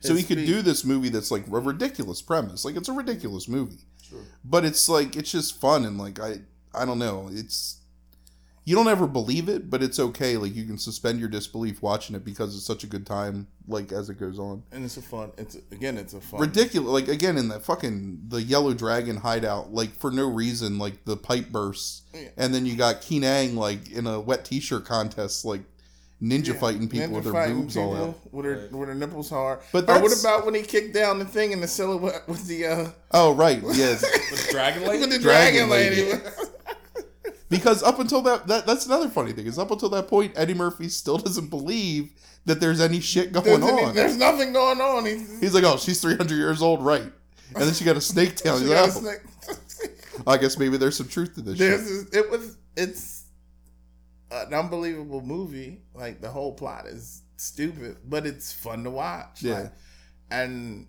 So he could peak. do this movie that's like a ridiculous premise. Like it's a ridiculous movie, True. but it's like it's just fun and like I I don't know. It's you don't ever believe it, but it's okay. Like you can suspend your disbelief watching it because it's such a good time. Like as it goes on. and it's a fun. It's again, it's a fun. ridiculous like again in that fucking the yellow dragon hideout like for no reason like the pipe bursts Yeah. and then you got Kee Nang like in a wet t-shirt contest like ninja Yeah. fighting people Ninja with their fighting boobs all out with her Right. with her nipples hard. But But or what about when he kicked down the thing in the silhouette with the uh oh right yes With Dragon Lady. with the Dragon dragon, lady? Lady. Because up until that, that that's another funny thing is up until that point Eddie Murphy still doesn't believe that there's any shit going there's, any- on there's nothing going on. He's, he's like oh she's 300 years old right and then she got a snake tail she got like, a "Oh, snake. I guess maybe there's some truth to this shit. There's it was it's an unbelievable movie. Like the whole plot is stupid, but it's fun to watch. Yeah. Like, and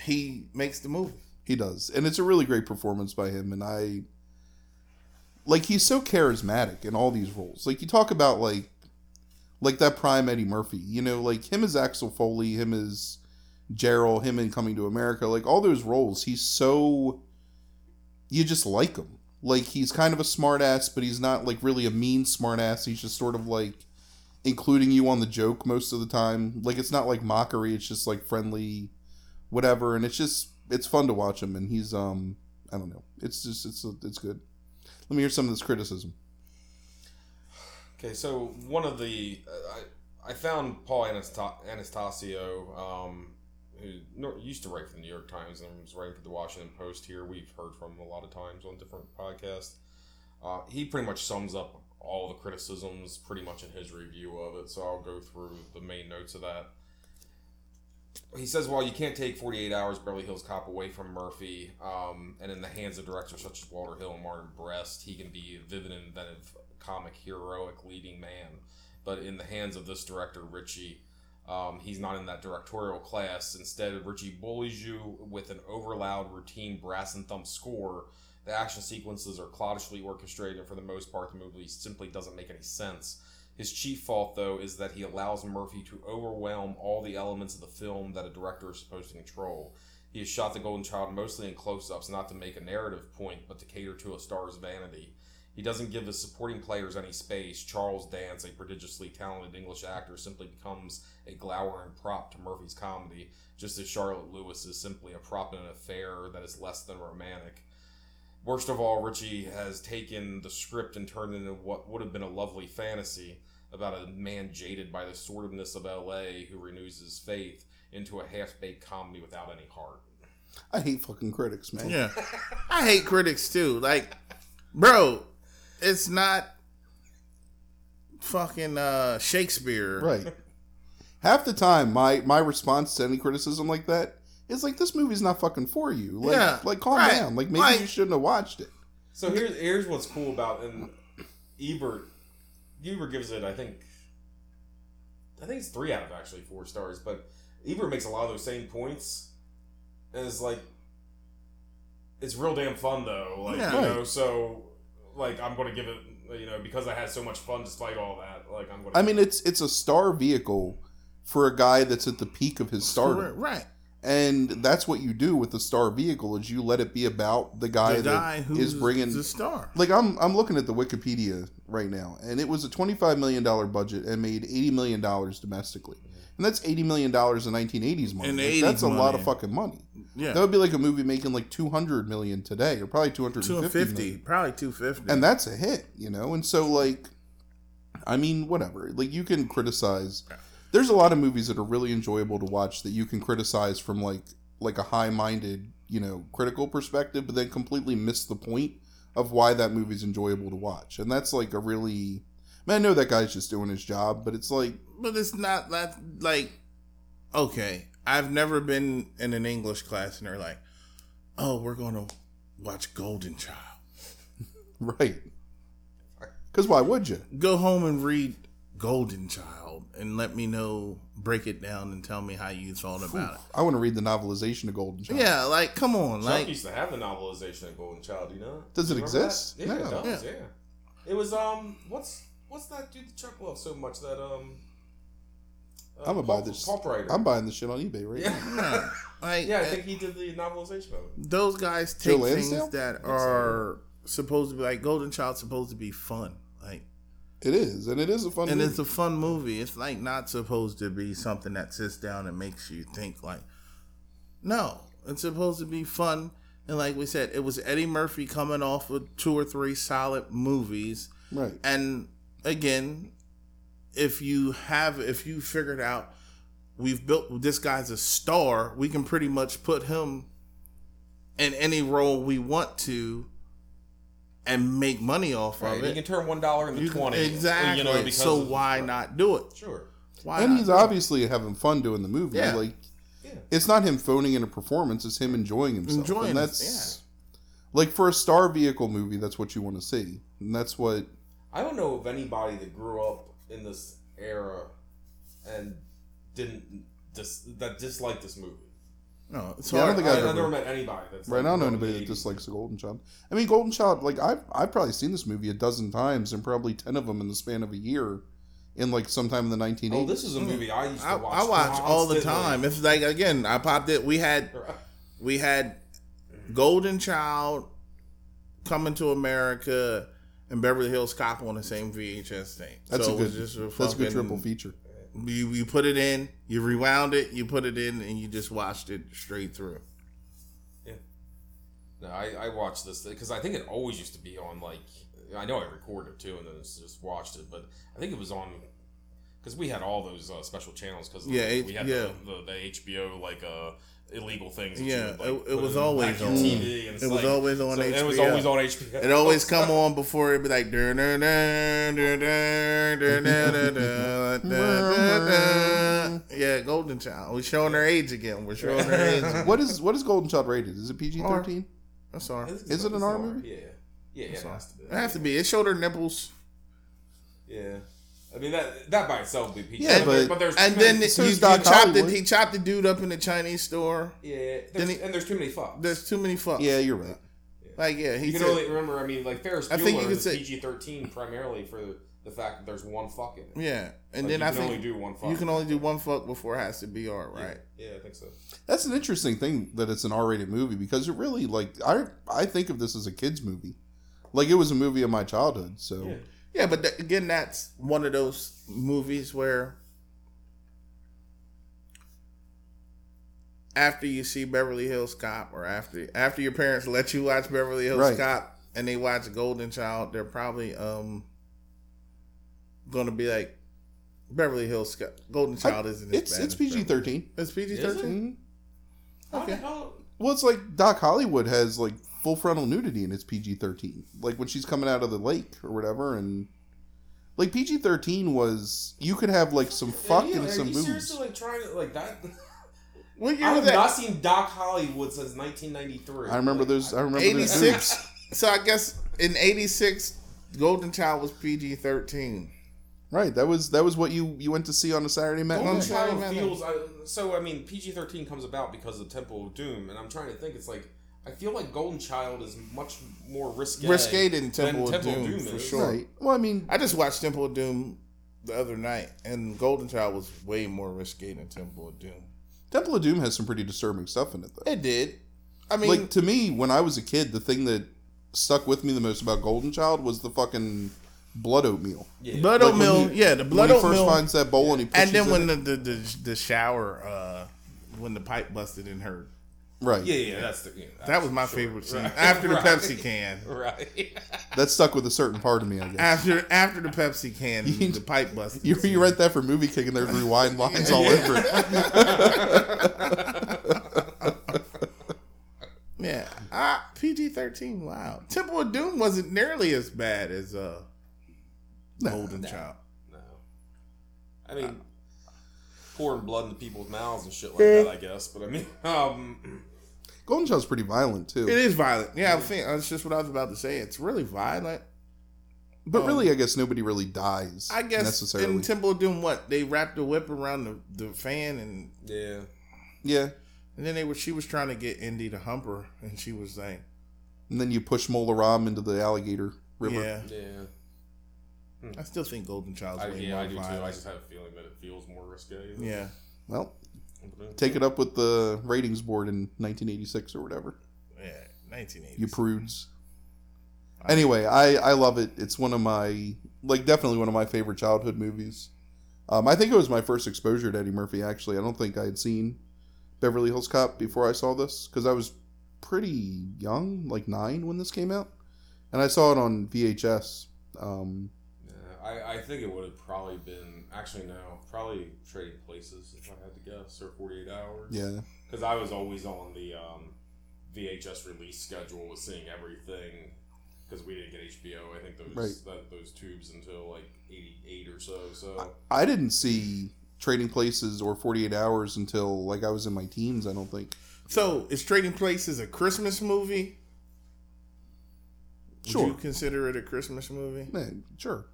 he makes the movie. He does. And it's a really great performance by him and I like he's so charismatic in all these roles. Like you talk about like like that prime Eddie Murphy, you know, like him as Axel Foley, him as Jarrell, him in Coming to America, like all those roles, he's so you just like him. Like he's kind of a smartass, but he's not like really a mean smartass. He's just sort of like including you on the joke most of the time. Like it's not like mockery, it's just like friendly whatever and it's just it's fun to watch him and he's um I don't know. It's just it's it's good. Let me hear some of this criticism. Okay, so one of the uh, I I found Paul Attanasio, um, who used to write for the New York Times and was writing for the Washington Post. Here, we've heard from him a lot of times on different podcasts. Uh, he pretty much sums up all the criticisms pretty much in his review of it. So I'll go through the main notes of that. He says, well, you can't take 48 Hours Beverly Hills Cop away from Murphy, um, and in the hands of directors such as Walter Hill and Martin Brest, he can be a vivid and inventive comic heroic leading man. But in the hands of this director, Ritchie, um, he's not in that directorial class. Instead, Ritchie bullies you with an overloud, routine brass and thump score. The action sequences are cloddishly orchestrated, and for the most part, the movie simply doesn't make any sense. His chief fault, though, is that he allows Murphy to overwhelm all the elements of the film that a director is supposed to control. He has shot The Golden Child mostly in close ups, not to make a narrative point, but to cater to a star's vanity. He doesn't give his supporting players any space. Charles Dance, a prodigiously talented English actor, simply becomes a glowering prop to Murphy's comedy, just as Charlotte Lewis is simply a prop in an affair that is less than romantic. Worst of all, Ritchie has taken the script and turned it into what would have been a lovely fantasy about a man jaded by the sordidness of LA who renews his faith into a half baked comedy without any heart. I hate fucking critics, man. Yeah, I hate critics too. Like, bro, it's not fucking uh Shakespeare. Right. Half the time, my my response to any criticism like that is like, "This movie's not fucking for you." Like, Yeah, like calm right. down. Like maybe Like- you shouldn't have watched it. So here's here's what's cool about and Ebert Ebert gives it I think I think it's three out of actually four stars, but Ebert makes a lot of those same points. And it's like it's real damn fun though. Like Yeah. you know, so like I'm gonna give it you know, because I had so much fun despite all that, like I'm gonna I mean, it's it's a star vehicle for a guy that's at the peak of his stardom, Right. and that's what you do with the star vehicle is you let it be about the guy The guy that who is bringing the star. like I'm I'm looking at the Wikipedia right now, and it was a 25 million dollar budget and made 80 million dollars domestically, and that's 80 million dollars in 1980s money. In Like, 80s that's a lot of fucking money. Yeah. That would be like a movie making like 200 million today, or probably 250 250, million. probably 250. and that's a hit, you know. And so, like, I mean, whatever. Like, you can criticize. There's a lot of movies that are really enjoyable to watch that you can criticize from like like a high-minded, you know, critical perspective, but then completely miss the point of why that movie's enjoyable to watch. And that's like a really. I, mean, I know that guy's just doing his job, but it's like, but it's not that like okay i've never been in an english class and they're like oh we're gonna watch golden child right. Because why would you? go home and read golden child and let me know break it down and tell me how you thought about it I want to read the novelization of Golden Child. yeah like come on Chuck like used to have the novelization of Golden Child. You know? Does it You remember exist? that? Yeah, it does. Yeah. It was um, what's what's that dude that Chuck loves so much? That um, uh, I'm gonna buy this. Pulp writer. I'm buying this shit on eBay right now. yeah. like yeah, I think he did the novelization of it. those guys Joe take Lansdale? things that are supposed to be like golden Child, supposed to be fun like It is, and it is a fun. and movie. it's a fun movie. It's like not supposed to be something that sits down and makes you think. Like, no, it's supposed to be fun. And like we said, it was Eddie Murphy coming off of two or three solid movies. right. And again, if you have, if you figured out, we've built this guy's a star. We can pretty much put him in any role we want to, and make money off Right. of it. You can turn one dollar into You can- twenty. exactly. You know, because so of- why not do it? Sure. Why and not he's do it? obviously having fun doing the movie. Yeah. Like, Yeah. it's not him phoning in a performance; it's him enjoying himself. Enjoying and it, that's like for a star vehicle movie. That's what you want to see, and that's what. I don't know of anybody that grew up in this era and didn't dis- that disliked this movie. No, it's Yeah, I don't think I, I've I ever- never met anybody that's Right like, now, I don't know grew up in anybody that dislikes the Golden Child. I mean, Golden Child. Like I've I've probably seen this movie a dozen times, and probably ten of them in the span of a year, in like sometime in the 1980s. Oh, this is a mm. movie I used to I, watch. I watch all the time. It's like again, I popped it. We had we had Golden Child coming to America and Beverly Hills Cop on the same VHS thing. That's so a it good. was just a that's a good triple feature. You, you put it in, you rewound it, you put it in, and you just watched it straight through. Yeah. No, I, I watched this because I think it always used to be on like I know I recorded it too and then it's just watched it, but I think it was on because we had all those uh, special channels because Yeah, we had yeah. the, the, the HBO like uh illegal things. Yeah, would, like, it, it was always on. TV, it like, was always on so, HBO. It was always on HBO. It always come on before it'd be like. yeah, Golden Child. We're showing her age again. We're showing her age. what is what is Golden Child rated? Is it PG thirteen? I'm sorry. Is, it an R movie? Yeah, yeah, yeah it has to be. It has to be. It showed her nipples. Yeah. I mean that that by itself would be PG. Yeah, but, but- there's And then many, so you, you is Doc chopped the, Hollywood. he chopped the dude up in the Chinese store. yeah, there's, he- and there's too many fucks. There's too many fucks. Yeah, you're right. Like yeah, he You can said, only remember. I mean, like Ferris I Bueller think you could is say- PG thirteen primarily for the fact that there's one fuck in it. yeah, and Like, then you I can think only do one fuck. you can only do one fuck before it has to be R, Yeah. right? Yeah, I think so. That's an interesting thing that it's an R rated movie because it really like I I think of this as a kids movie, like it was a movie of my childhood. So Yeah. Yeah, but th- again, that's one of those movies where after you see Beverly Hills Cop, or after after your parents let you watch Beverly Hills Right. Cop, and they watch Golden Child, they're probably um gonna be like Beverly Hills Cop. Golden Child isn't. it's bad it's PG thirteen. It's PG Is it? thirteen. Okay. Well, it's like Doc Hollywood has like full frontal nudity and it's PG thirteen. Like when she's coming out of the lake or whatever, and like PG thirteen was you could have like some fuck yeah, and are some you boobs. seriously like trying to like that? What year I have that? not seen Doc Hollywood since 1993. I remember Like, those. I remember Eighty those six. so I guess in eighty six, Golden Child was PG thirteen. Right. That was that was what you you went to see on a Saturday night. Golden Child feels I, so. I mean, PG thirteen comes about because of Temple of Doom, and I'm trying to think. It's like I feel like Golden Child is much more risque. Risque than Temple of Doom, for sure. Right. Well, I mean, I just watched Temple of Doom the other night, and Golden Child was way more risque than Temple of Doom. Temple of Doom has some pretty disturbing stuff in it, though. It did. I mean, like to me, when I was a kid, the thing that stuck with me the most about Golden Child was the fucking blood oatmeal. Yeah. blood like oatmeal. he- yeah, the blood when he oatmeal. first finds that bowl and he pushes and then when it. the, the the the shower, uh, when the pipe busted in her Right. Yeah, yeah, that's the. Yeah, That was my sure. favorite scene Right. after the Right. Pepsi can. Right. That stuck with a certain part of me, I guess. After after the Pepsi can, You- the pipe bust. You, you rent that for Movie kick and there's rewind lines all over it. Yeah, ah, PG thirteen. Wow, Temple of Doom wasn't nearly as bad as uh, No. Golden No. Child. No. I mean, pouring blood into people's mouths and shit like that, I guess. But I mean, um, Golden Child's pretty violent too. It is violent. Yeah, I think that's just what I was about to say. It's really violent. But Um, really, I guess nobody really dies. I guess necessarily. in Temple of Doom, what they wrapped the whip around the, the fan, and yeah. yeah, and then they were she was trying to get Indy to hump her, and she was like, and then you push Mola Ram into the alligator river. "Yeah." Yeah. I still think Golden Child's I, way yeah, more I do too. I just have a feeling that it feels more risque. Yeah, Well, But, take it up with the ratings board in 1986 or whatever. yeah, 1980. You prudes. Anyway, I I love it. It's one of my like definitely one of my favorite childhood movies. Um, I think it was my first exposure to Eddie Murphy. Actually, I don't think I had seen Beverly Hills Cop before I saw this because I was pretty young, like nine when this came out, and I saw it on VHS. Um, I, I think it would have probably been actually no, probably Trading Places if I had to guess or Forty Eight Hours. yeah, because I was always on the um, VHS release schedule with seeing everything because we didn't get HBO. I think those Right. that, those tubes until like '88 or so. So I didn't see Trading Places or Forty Eight Hours until like I was in my teens. I don't think. So is Trading Places a Christmas movie? Would Sure. you consider it a Christmas movie? Man, sure.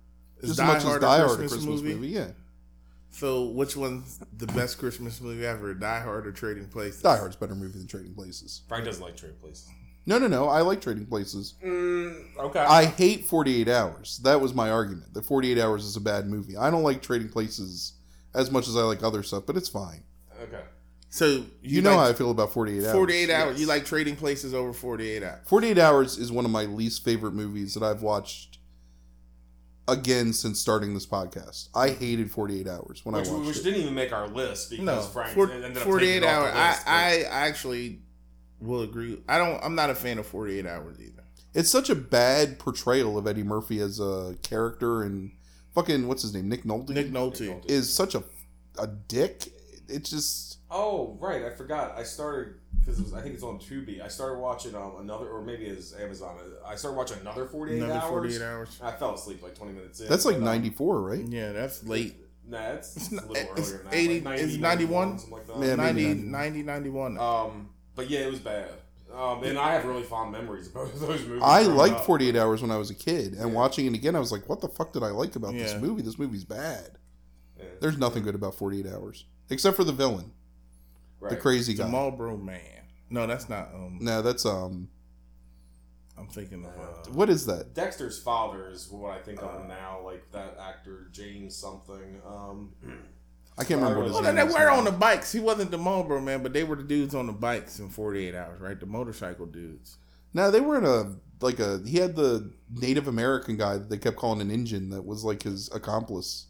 Is Just Die as much as Hard Die a Hard, Christmas a Christmas movie? movie. Yeah, So which one's the best Christmas movie ever? Die Hard or Trading Places? Die Hard's a better movie than Trading Places. Frank doesn't like Trading Places. No, no, no. I like Trading Places. Mm, okay. I hate 48 Hours. That was my argument. That 48 Hours is a bad movie. I don't like Trading Places as much as I like other stuff, but it's fine. okay. So you, You, know how I feel about 48 Hours. 48 hours. Yes. You like Trading Places over 48 hours. 48 Hours is one of my least favorite movies that I've watched again since starting this podcast. I hated 48 Hours when Which, I watched which it. didn't even make our list because No, Frank for, ended up 48 taking it off hours. the I, list, but- I actually will agree. I don't. I'm not a fan of 48 hours either. It's such a bad portrayal of Eddie Murphy as a character and fucking what's his name? Nick Nolte Nick Nolte. Nolte. is such a a dick. It's just Oh right, I forgot. I started because I think it's on Tubi. I started watching um, another, or maybe it's Amazon. I started watching another forty eight Another hours. 48 hours. I fell asleep like twenty minutes in. that's like but, um, 94, right? Yeah, that's late. Nah, it's, it's, It's a not- little it's earlier than that. 80 like it's 90, 91? something like that. Yeah, 90, 90. 90, 91. Um, but yeah, it was bad. Um, and I have really fond memories of both of those movies. I liked up. 48 Hours when I was a kid, and Yeah. watching it again, I was like, "What the fuck did I like about this movie? This movie's bad." Yeah. There's nothing good about 48 Hours except for the villain, the Right. crazy the guy. Marlboro Man. No, that's not. Um, No, that's um, I'm thinking of. Uh, what is that? Dexter's father is what I think of now, like that actor James something. Um, I can't remember what his oh, name they were on the bikes. He wasn't the Marlboro Man, but they were the dudes on the bikes in 48 hours, right? The motorcycle dudes. No, they were in a like a. He had the Native American guy that they kept calling an engine that was like his accomplice.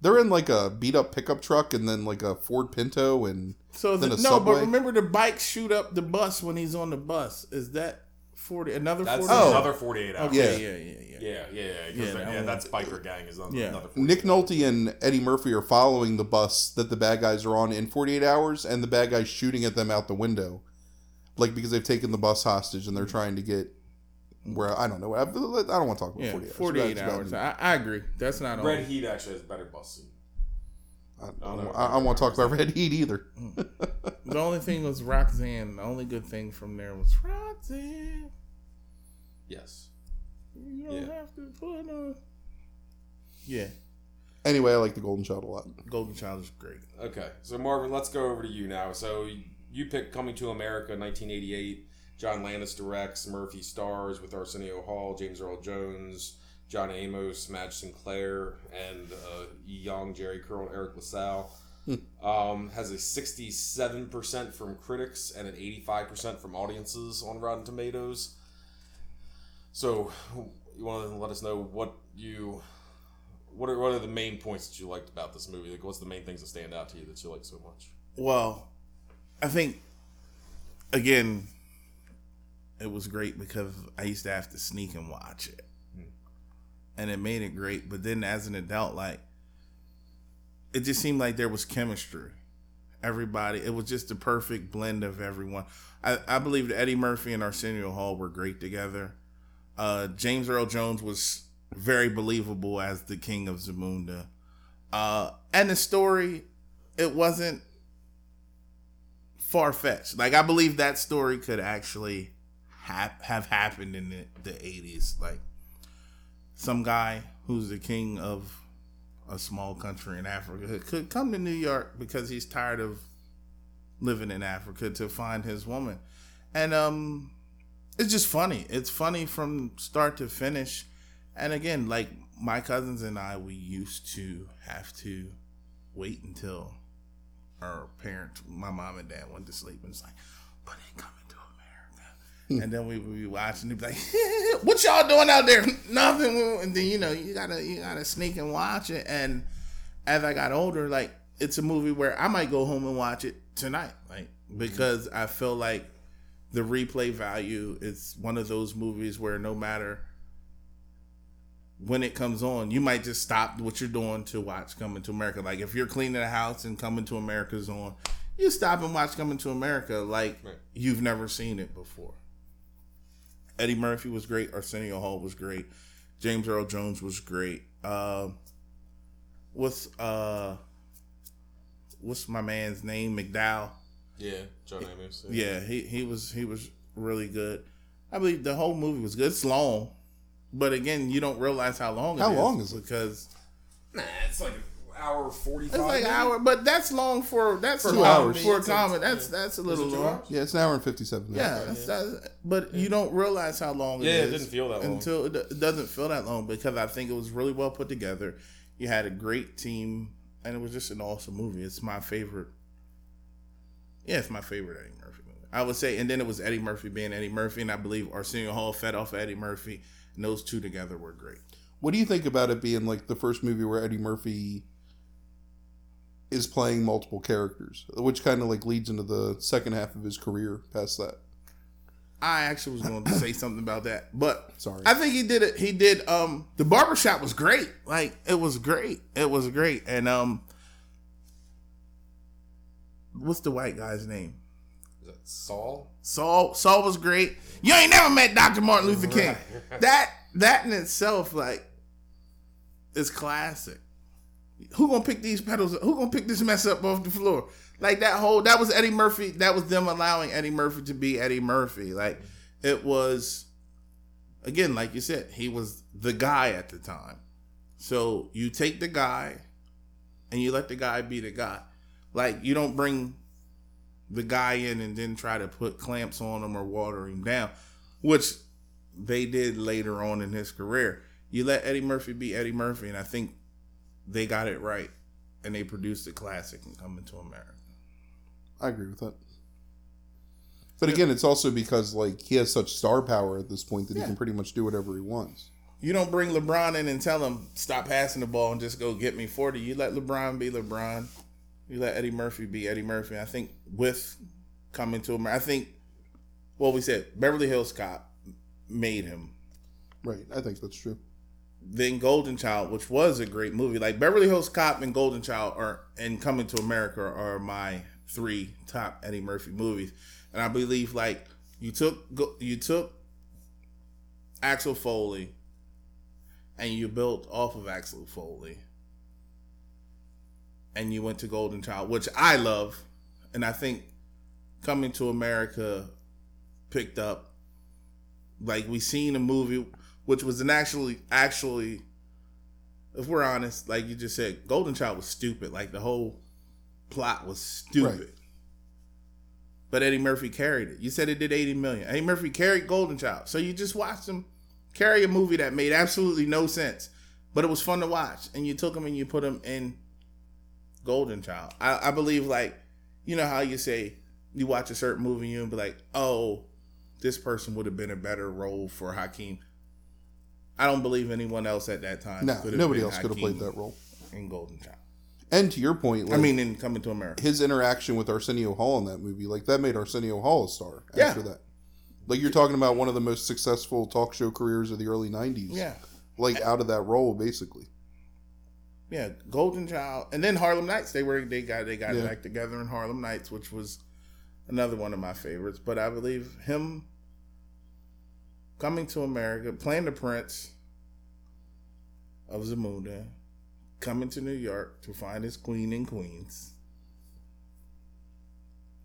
They're in like a beat up pickup truck and then like a Ford Pinto and So Then the, a no, subway? but remember the bikes shoot up the bus when he's on the bus. Is that 40? Another that's 40? Oh. another forty-eight hours. Okay, Yeah. yeah, yeah, yeah. Yeah, yeah, yeah. 'cause Yeah, that- that yeah, that's biker gang is on another, Yeah. another Nick Nolte and Eddie Murphy are following the bus that the bad guys are on in 48 hours, and the bad guys shooting at them out the window, like because they've taken the bus hostage and they're mm. trying to get where I don't know. I, I don't want to talk about Yeah, 48 hours. 48 That's hours. I, I agree. That's not Red on. Heat actually has better bus scene. I, I, no. don't- I, I don't want to talk about Red Heat either. Hmm. The only thing was Roxanne. The only good thing from there was Roxanne. Yes. You don't Yeah. have to put on. Yeah, Anyway, I like the Golden Child a lot. Golden Child is great. Okay, so Marvin, let's go over to you now. So you picked Coming to America, 1988. John Landis directs, Murphy stars with Arsenio Hall, James Earl Jones, John Amos, Madge Sinclair, and uh, young Jheri Curl and Eric LaSalle. um, has a 67% from critics and an 85% from audiences on Rotten Tomatoes. So, you want to let us know what you, what are what are the main points that you liked about this movie? Like, what's the main things that stand out to you that you like so much? Well, I think again, it was great because I used to have to sneak and watch it. And it made it great. But then as an adult, like it just seemed like there was chemistry. Everybody, it was just the perfect blend of everyone. I, I believe that Eddie Murphy and Arsenio Hall were great together. Uh, James Earl Jones was very believable as the king of Zamunda. Uh, and the story, it wasn't far fetched. Like I believe that story could actually have have happened in the, the 80s. Like some guy who's the king of a small country in Africa could come to New York because he's tired of living in Africa to find his woman. And um it's just funny. It's funny from start to finish. And again, like my cousins and I we used to have to wait until our parents, my mom and dad went to sleep and it's like, but to America. and then we would be watching, they'd be like, what y'all doing out there? Nothing. And then, you know, you gotta, you gotta sneak and watch it. And as I got older, like, it's a movie where I might go home and watch it tonight. Like, mm-hmm. because I feel like the replay value is one of those movies where no matter when it comes on, you might just stop what you're doing to watch Coming to America. Like if you're cleaning a house and Coming to America's on, you stop and watch Coming to America like Right. you've never seen it before. Eddie Murphy was great. Arsenio Hall was great. James Earl Jones was great. Uh, what's uh, what's my man's name? McDowell. Yeah, John Amos. Yeah, he he was he was really good. I believe the whole movie was good. It's long, but again, you don't realize how long. How it is long is it? Because Nah, it's like an hour forty five. it's like an hour, but that's long for that's For long hours. for a It's a- comment. That's yeah. that's a little long. hours? Yeah, it's an hour and fifty-seven minutes. Yeah, that's, that's, but you don't realize how long Yeah, it it is didn't feel that long. until it, it doesn't feel that long because I think it was really well put together. You had a great team, and it was just an awesome movie. It's my favorite. Yeah, it's my favorite Eddie Murphy movie. I would say, and then it was Eddie Murphy being Eddie Murphy, and I believe Arsenio Hall fed off of Eddie Murphy, and those two together were great. What do you think about it being like the first movie where Eddie Murphy is playing multiple characters, which kind of like leads into the second half of his career past that? I actually was going to say something about that, but Sorry. I think he did it. He did. Um, the barbershop was great. Like it was great. It was great. And um, what's the white guy's name? Is that Saul? Saul. Saul was great. You ain't never met Dr. Martin Luther King. Right. That that in itself, like, is classic. Who gonna pick these petals? Who gonna pick this mess up off the floor? Like that whole that was Eddie Murphy. That was them allowing Eddie Murphy to be Eddie Murphy. Like it was again, like you said, he was the guy at the time. So you take the guy and you let the guy be the guy. Like you don't bring the guy in and then try to put clamps on him or water him down, which they did later on in his career. You let Eddie Murphy be Eddie Murphy, and I think they got it right, and they produced a classic and Coming to America. I agree with that. But again, it's also because like he has such star power at this point that Yeah. he can pretty much do whatever he wants. You don't bring LeBron in and tell him stop passing the ball and just go get me forty. You let LeBron be LeBron. You let Eddie Murphy be Eddie Murphy. I think with Coming to America, I think what we said Beverly Hills Cop made him. Right. I think that's true. Then Golden Child, which was a great movie. Like Beverly Hills Cop and Golden Child are and Coming to America are my three top Eddie Murphy movies. And I believe like you took you took Axel Foley and you built off of Axel Foley and you went to Golden Child, which I love, and I think Coming to America picked up like we seen a movie which was an actually actually if we're honest like you just said golden child was stupid. Like the whole plot was stupid. Right. but eddie murphy carried it. You said it did 80 million. Eddie murphy carried golden child. So you just watched him carry a movie that made absolutely no sense but it was fun to watch. And you took him and you put him in golden child. I, I believe like you know how you say you watch a certain movie and you be like oh this person would have been a better role for Hakeem. I don't believe anyone else at that time. No, nobody else could have played that role. in Golden Child. And to your point, I mean, in Coming to America. his interaction with Arsenio Hall in that movie, like that made Arsenio Hall a star Yeah. after that. Like you're talking about one of the most successful talk show careers of the early '90s. Yeah, like out of that role, basically. yeah, Golden Child, and then Harlem Nights. They were they got they got Yeah. back together in Harlem Nights, which was another one of my favorites. But I believe him coming to America, playing the Prince of Zamunda, coming to New York to find his queen in Queens.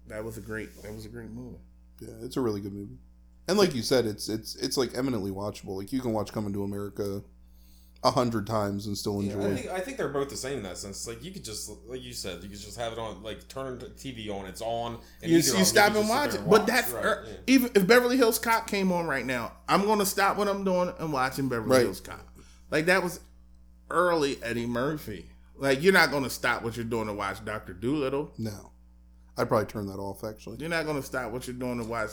That was a great. That was a great movie. Yeah, it's a really good movie. And like you said, it's it's it's like eminently watchable. Like you can watch Coming to America a hundred times and still Yeah, enjoy I it. think I think they're both the same in that sense. Like you could just, like you said, you could just have it on, like turn the TV on, it's on, and You, either you of stop and watch it, and but watch. that's Right, er, yeah. even if Beverly Hills Cop came on right now, I'm gonna stop what I'm doing and watching Beverly Right. Hills Cop. Like that was early Eddie Murphy. Like you're not gonna stop what you're doing to watch Doctor Dolittle. No, I'd probably turn that off. Actually, You're not gonna stop what you're doing to watch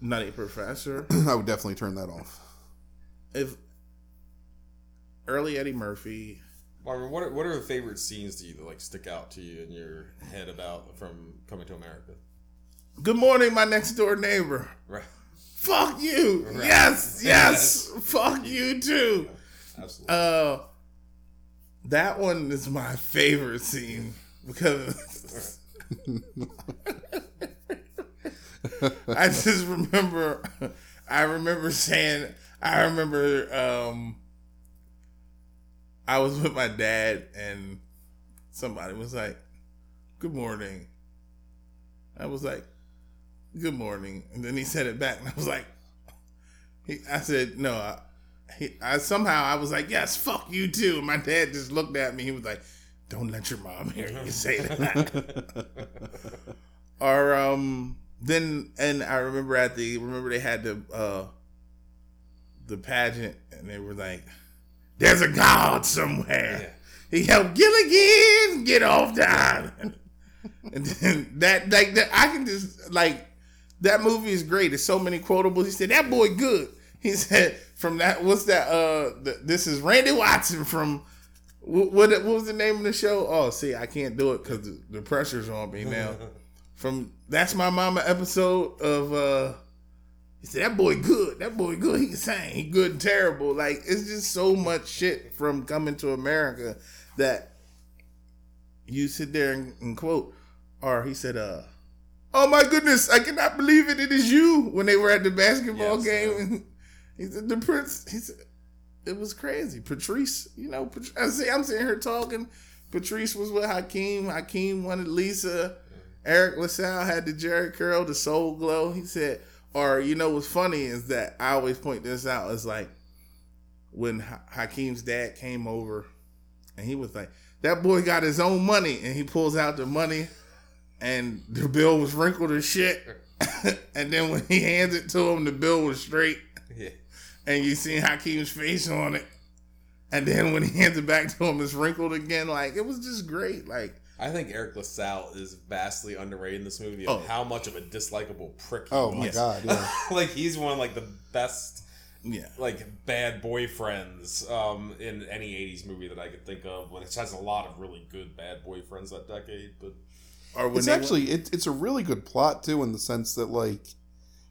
Nutty Professor. I would definitely turn that off. if early Eddie Murphy, Marvin, what are, what are the favorite scenes do you like stick out to you in your head about from Coming to America? Good morning, my next door neighbor. Right, Fuck you. Right. Yes, yes. Fuck you too. absolutely. Uh, that one is my favorite scene because I just remember, I remember saying, I remember, um, I was with my dad and somebody was like, "Good morning." I was like, "Good morning," and then he said it back, and I was like, he, "I said no." I, he, I somehow I was like, "Yes, fuck you too." And my dad just looked at me. He was like, "Don't let your mom hear you say that." or um, then and I remember at the remember they had the uh the pageant and they were like, "There's a God somewhere." He helped Gilligan get off the island. and then that like that I can just like that movie is great. There's so many quotables. He said that boy good. He said from that what's that uh the, this is Randy Watson from what, what what was the name of the show? Oh, see, I can't do it because the, the pressure's on me now. From that's my mama episode of uh he said that boy good. That boy good. He can sing. He good and terrible. Like it's just so much shit from coming to America that you sit there and, and quote. Or he said, uh, "Oh my goodness, I cannot believe it. It is you." When they were at the basketball Yes, game, he said, "The prince." He said, "It was crazy." Patrice, you know, Pat- I see. I'm sitting here talking. Patrice was with Hakeem. Hakeem wanted Lisa. Eric LaSalle had the Jheri curl, the Soul Glo. He said, or you know what's funny is that I always point this out. It's like when Ha- Hakeem's dad came over, and he was like, "That boy got his own money," and he pulls out the money, and the bill was wrinkled as shit. and then when he hands it to him, the bill was straight, yeah. and you see Hakeem's face on it. And then when he hands it back to him, it's wrinkled again. Like it was just great. Like I think Eric LaSalle is vastly underrated in this movie of Oh. how much of a dislikable prick he Oh was. my god, yeah. like he's one of like the best yeah, like bad boyfriends um, in any '80s movie that I could think of. When it has a lot of really good bad boyfriends that decade, but or when It's actually it, it's a really good plot too, in the sense that like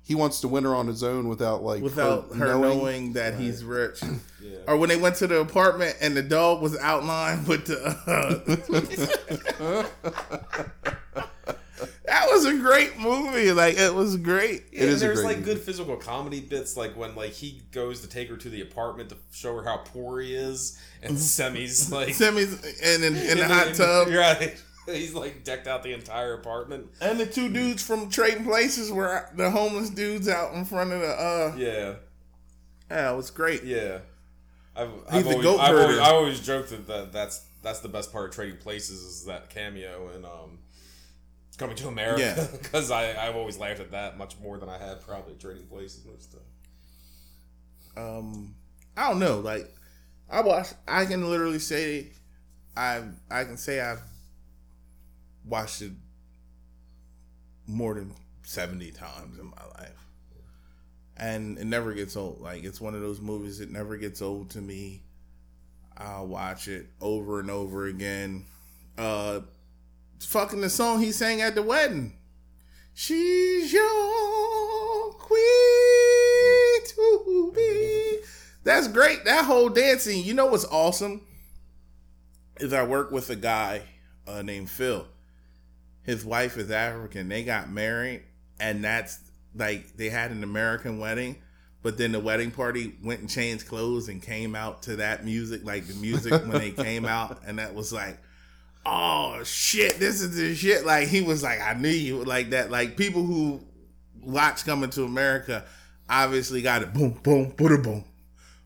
he wants to win her on his own without like without her knowing, that he's rich. yeah, Or when they went to the apartment and the dog was outlined with the. Uh, that was a great movie. Like it was great. Yeah, It and is a there's great like movie. good physical comedy bits, like when like he goes to take her to the apartment to show her how poor he is, and Semmi's like Semmi's in, in, in the hot tub, right? He's like decked out the entire apartment. and the two dudes from Trading Places were the homeless dudes out in front of the. uh Yeah, Yeah, it was great. yeah. I've, I've, the always, goat I've, always. I always joked that, that that's that's the best part of Trading Places is that cameo and um, Coming to America Yeah. because I I've always laughed at that much more than I had probably Trading Places and stuff. um I don't know, like I watched I can literally say I I can say I've watched it more than 70 times in my life. And it never gets old. Like it's one of those movies that never gets old to me. I'll watch it over and over again. uh, fucking the song he sang at the wedding. She's your queen to be. That's great. That whole dancing. You know what's awesome? Is I work with a guy uh, named Phil. His wife is African. They got married, and that's like they had an American wedding, but then the wedding party went and changed clothes and came out to that music, like the music when they came out, and that was like, oh shit, this is the shit. Like he was like, I knew you like that. Like people who watch Coming to America obviously got it. Boom, boom, boom, boom.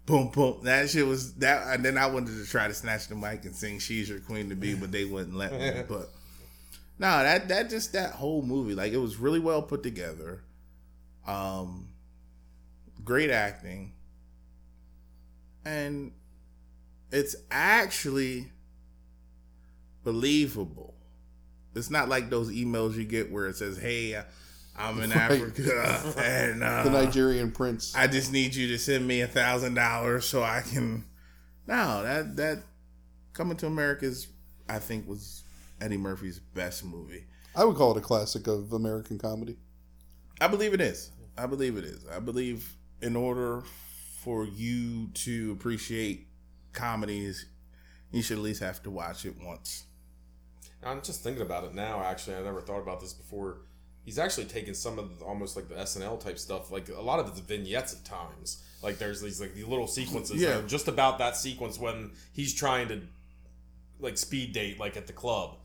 Boom, boom. That shit was that. And then I wanted to try to snatch the mic and sing "She's Your Queen to Be," but they wouldn't let me. But no, that that just that whole movie, like it was really well put together. Um, great acting, and it's actually believable. It's not like those emails you get where it says, "Hey, I'm in Right. Africa and uh, the Nigerian prince. I just need you to send me a thousand dollars so I can." No, that that Coming to America is, I think, was Eddie Murphy's best movie. I would call it a classic of American comedy. I believe it is. I believe it is. I believe in order for you to appreciate comedies, you should at least have to watch it once. I'm just thinking about it now. Actually, I never thought about this before. He's actually taken some of the, almost like the SNL type stuff. Like a lot of it's vignettes at times. Like there's these like these little sequences. Yeah. that just about that sequence when he's trying to like speed date like at the club.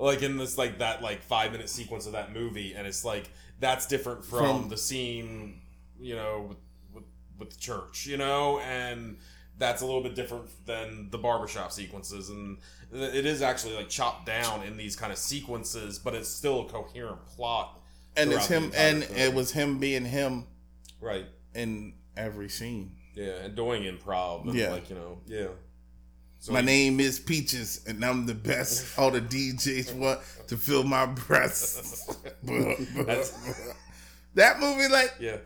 Like in this like that like five minute sequence of that movie, and it's like that's different from, From- the scene, you know, with, with with the church, you know, and that's a little bit different than the barbershop sequences and it is actually like chopped down in these kind of sequences but it's still a coherent plot And it's him, and film. it was him being him right in every scene. yeah and doing improv and Yeah. like you know yeah so My name is Peaches, and I'm the best. All the DJs want to fill my breasts. That's- that movie, like, yeah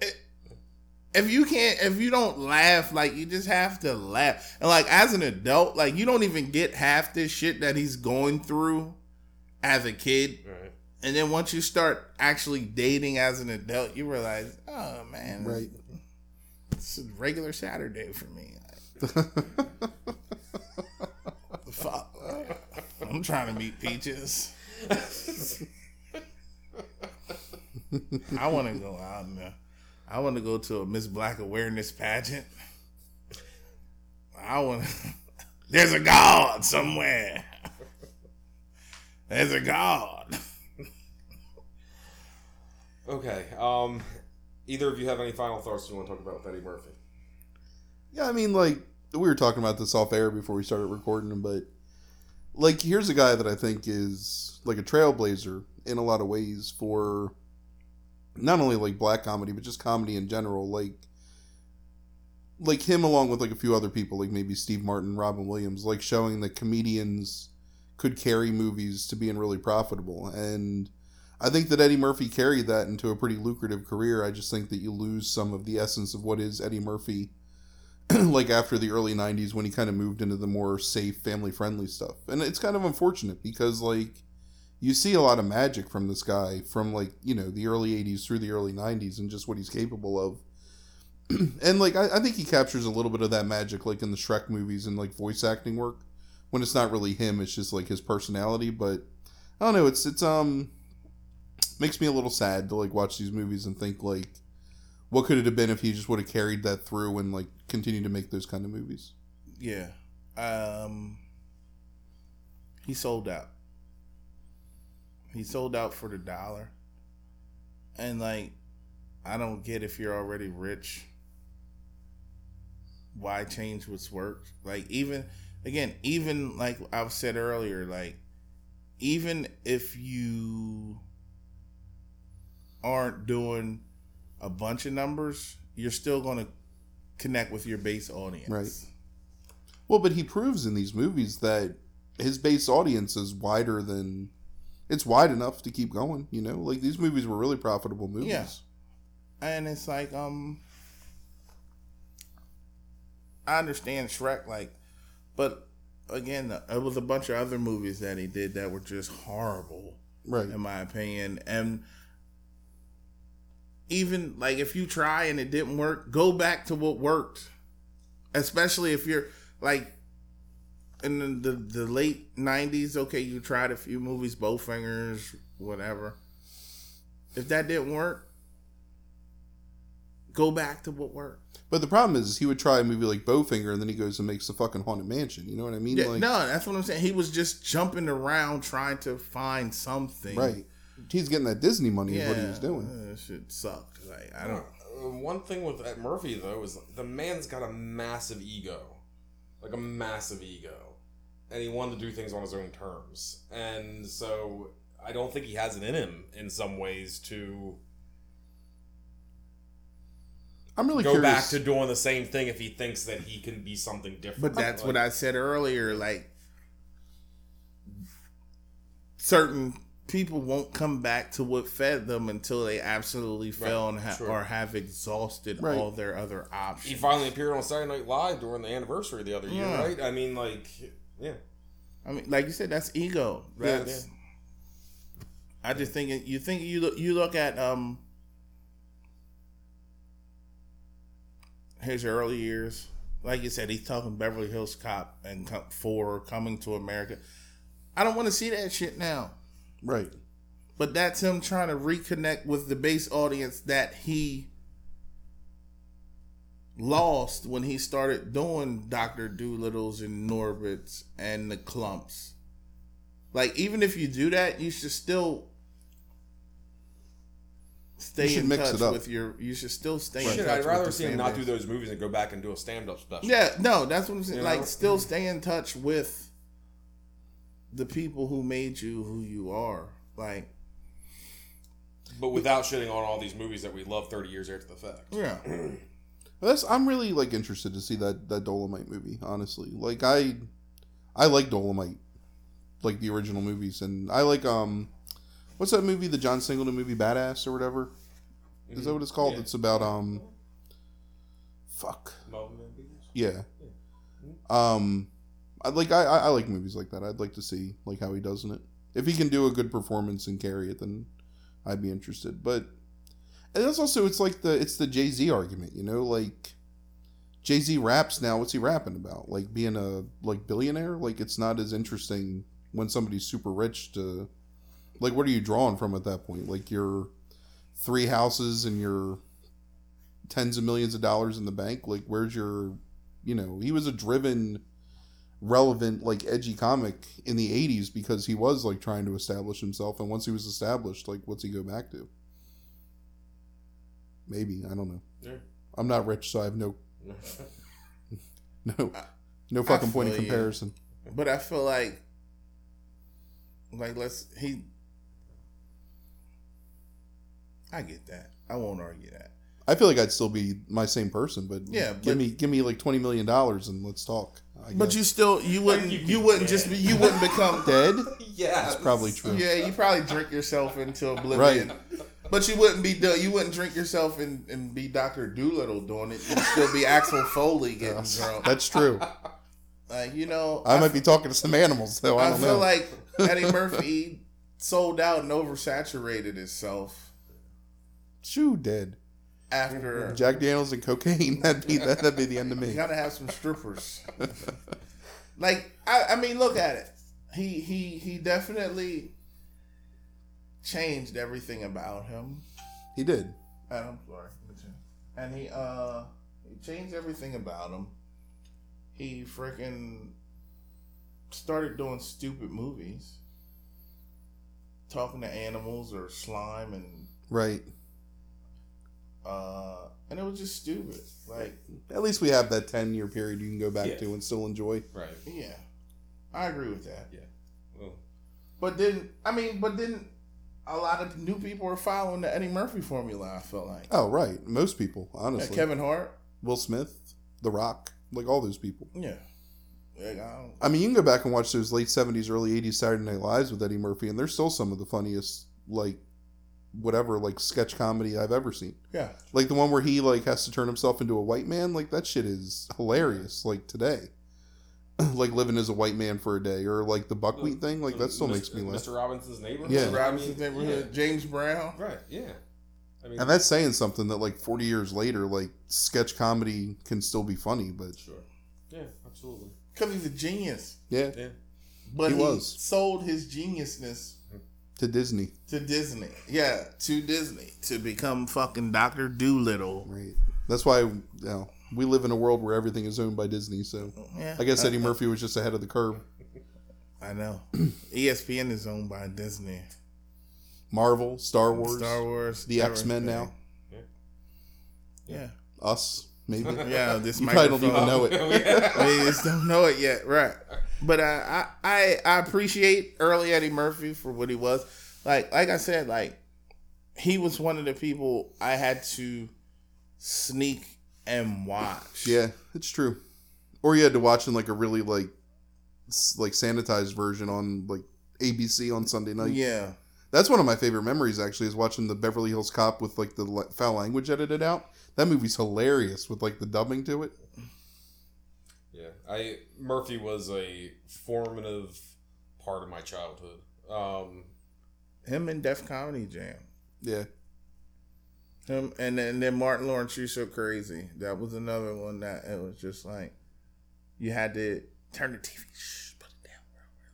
if you can't if you don't laugh like you just have to laugh and like as an adult like you don't even get half this shit that he's going through as a kid right and then once you start actually dating as an adult you realize oh man Right. it's a regular saturday for me fuck i'm trying to meet peaches i want to go out and uh, I want to go to a Miss Black awareness pageant. I want. There's a God somewhere. There's a God. okay um either of you have any final thoughts you want to talk about with eddie murphy Yeah, I mean, like we were talking about this off air before we started recording, but like here's a guy that I think is like a trailblazer in a lot of ways for not only like black comedy but just comedy in general. Like like him along with like a few other people, like maybe Steve Martin, Robin Williams, like showing that comedians could carry movies to being really profitable and. I think that Eddie Murphy carried that into a pretty lucrative career. I just think that you lose some of the essence of what is Eddie Murphy like after the early 90s when he kind of moved into the more safe family friendly stuff. And it's kind of unfortunate because like you see a lot of magic from this guy from like you know the early 80s through the early 90s and just what he's capable of. And like I, I think he captures a little bit of that magic like in the shrek movies and like voice acting work when it's not really him it's just like his personality. But i don't know it's it's um makes me a little sad to like watch these movies and think like what could it have been if he just would have carried that through and like continued to make those kind of movies Yeah. Um. He sold out. He sold out for the dollar. And like, I don't get if you're already rich. Why change what's worked? Like even again, even like I've said earlier, like even if you aren't doing a bunch of numbers, you're still gonna connect with your base audience. Right. well but he proves in these movies that his base audience is wider than it's wide enough to keep going you know like these movies were really profitable movies Yeah. and it's like um I understand Shrek like but again, it was a bunch of other movies that he did that were just horrible, Right. in my opinion. And even like if you try and it didn't work, go back to what worked. Especially if you're like in the the, late '90s. Okay, you tried a few movies, Bowfingers, whatever. If that didn't work, go back to what worked. But the problem is, he would try a movie like Bowfinger, and then he goes and makes the fucking Haunted Mansion. You know what I mean? Yeah, like, no, that's what I'm saying. He was just jumping around trying to find something. right. He's getting that Disney money. Yeah, Is what he was doing. uh, That shit sucked. Like I don't. Uh, One thing with Ed Murphy though is the man's got a massive ego, like a massive ego, and he wanted to do things on his own terms, and so I don't think he has it in him in some ways to I'm really go curious. back to doing the same thing if he thinks that he can be something different. But that's Like, what I said earlier. Like certain people won't come back to what fed them until they absolutely fail and ha- or have exhausted Right. all their other options. He finally appeared on Saturday Night Live during the anniversary the other year, Yeah. right? I mean, like, yeah. I mean, like you said, that's ego. Yeah, That's. I just think you think you look you look at um his early years. Like you said, he's talking Beverly Hills Cop and Co- for coming to America. I don't want to see that shit now. Right. But that's him trying to reconnect with the base audience that he lost when he started doing Doctor Dolittle's and Norbits and the Klumps. Like even if you do that, you should still stay should in mix touch it up. with your. You should still stay in Shit, touch. I'd rather with the see him not do those movies and go back and do a stand-up special. Yeah, no, that's what I'm saying. You like, know? still stay in touch with the people who made you who you are. Like, but without shitting on all these movies that we love 30 years after the fact. yeah. That's I'm really like interested to see that that Dolomite movie. Honestly, like I, I like Dolomite, like the original movies, and I like um, what's that movie? The John Singleton movie, Badass or whatever. Is that what it's called? Yeah. It's about um, fuck Melvin Van Peebles? yeah. Um, I like I, I like movies like that. I'd like to see like how he does in it. If he can do a good performance and carry it, then I'd be interested. But and that's also it's like the it's the Jay Z argument, you know, like Jay Z raps now. What's he rapping about? Like being a like billionaire? Like it's not as interesting when somebody's super rich to like what are you drawing from at that point? Like your three houses and your tens of millions of dollars in the bank. Like where's your you know, he was a driven relevant like edgy comic in the 80s because he was like trying to establish himself and once he was established like what's he go back to maybe i don't know Yeah. i'm not rich so i have no no no fucking point you. comparison But I feel like, like let's he. I get that. I won't argue that. i feel like i'd still be my same person but Yeah, give but- me give me like 20 million dollars and let's talk But you still you wouldn't You'd you be wouldn't dead. just be you wouldn't become dead yeah. that's probably true yeah you probably drink yourself into oblivion. Right. But you wouldn't be do- you wouldn't drink yourself and, and be Doctor Dolittle doing it. You'd still be Axel Foley getting drunk. that's true Like you know, i might be talking to some animals though i I don't feel know like Eddie Murphy sold out and oversaturated itself Shoo, dead after. jack daniels and cocaine that'd be that'd be the end of me. You gotta have some strippers. like I, I mean, look at it. He he he definitely changed everything about him. he did And I'm sorry, and he uh he changed everything about him. He freaking started doing stupid movies, talking to animals or slime and right uh and it was just stupid. Like At least we have that 10 year period you can go back Yeah. to and still enjoy. Right. yeah, I agree with that. Yeah. Well, But then, I mean, but then a lot of new people are following the Eddie Murphy formula. I feel like Oh, right. Most people, yeah, honestly. Kevin Hart. Will Smith, The Rock, like all those people. Yeah, Like, I don't- I mean, you can go back and watch those late 70s, early 80s Saturday Night Lives with Eddie Murphy, and they're still some of the funniest, like, whatever, like, sketch comedy I've ever seen. yeah, Like the one where he, like, has to turn himself into a white man. Like, that shit is hilarious, like, today. like living as a white man for a day, or like the buckwheat thing. Like that still makes me laugh. Mr. Robinson's neighborhood. Yeah. I mean, Robinson's neighborhood, James Brown. right? Yeah. I mean, And that's saying something that like 40 years later, like sketch comedy can still be funny. But sure. Yeah, absolutely. Because he's a genius. yeah, Yeah. But He he, was. sold his geniusness to Disney, to Disney. Yeah, to Disney. To become fucking Dr. Dolittle. right? That's why you know, we live in a world where everything is owned by Disney. So Yeah. I guess Eddie Murphy was just ahead of the curve. I know. ESPN is owned by Disney. Marvel, Star Wars, Star Wars. the X Men now, Yeah. us maybe. Yeah, this You probably don't even know it. we just don't know it yet, right? But I, I, I, appreciate early Eddie Murphy for what he was. Like, like I said, like he was one of the people I had to sneak and watch. Yeah, it's true. Or you had to watch in like a really like like sanitized version on like ABC on Sunday night. yeah, That's one of my favorite memories actually is watching the Beverly Hills Cop with like the foul language edited out. That movie's hilarious with like the dubbing to it. Yeah, I Murphy was a formative part of my childhood. Um, him and Def Comedy Jam. Yeah. Him and then, and then Martin Lawrence, you so crazy. That was another one that it was just like you had to turn the TV. Shh, put it down. real, real,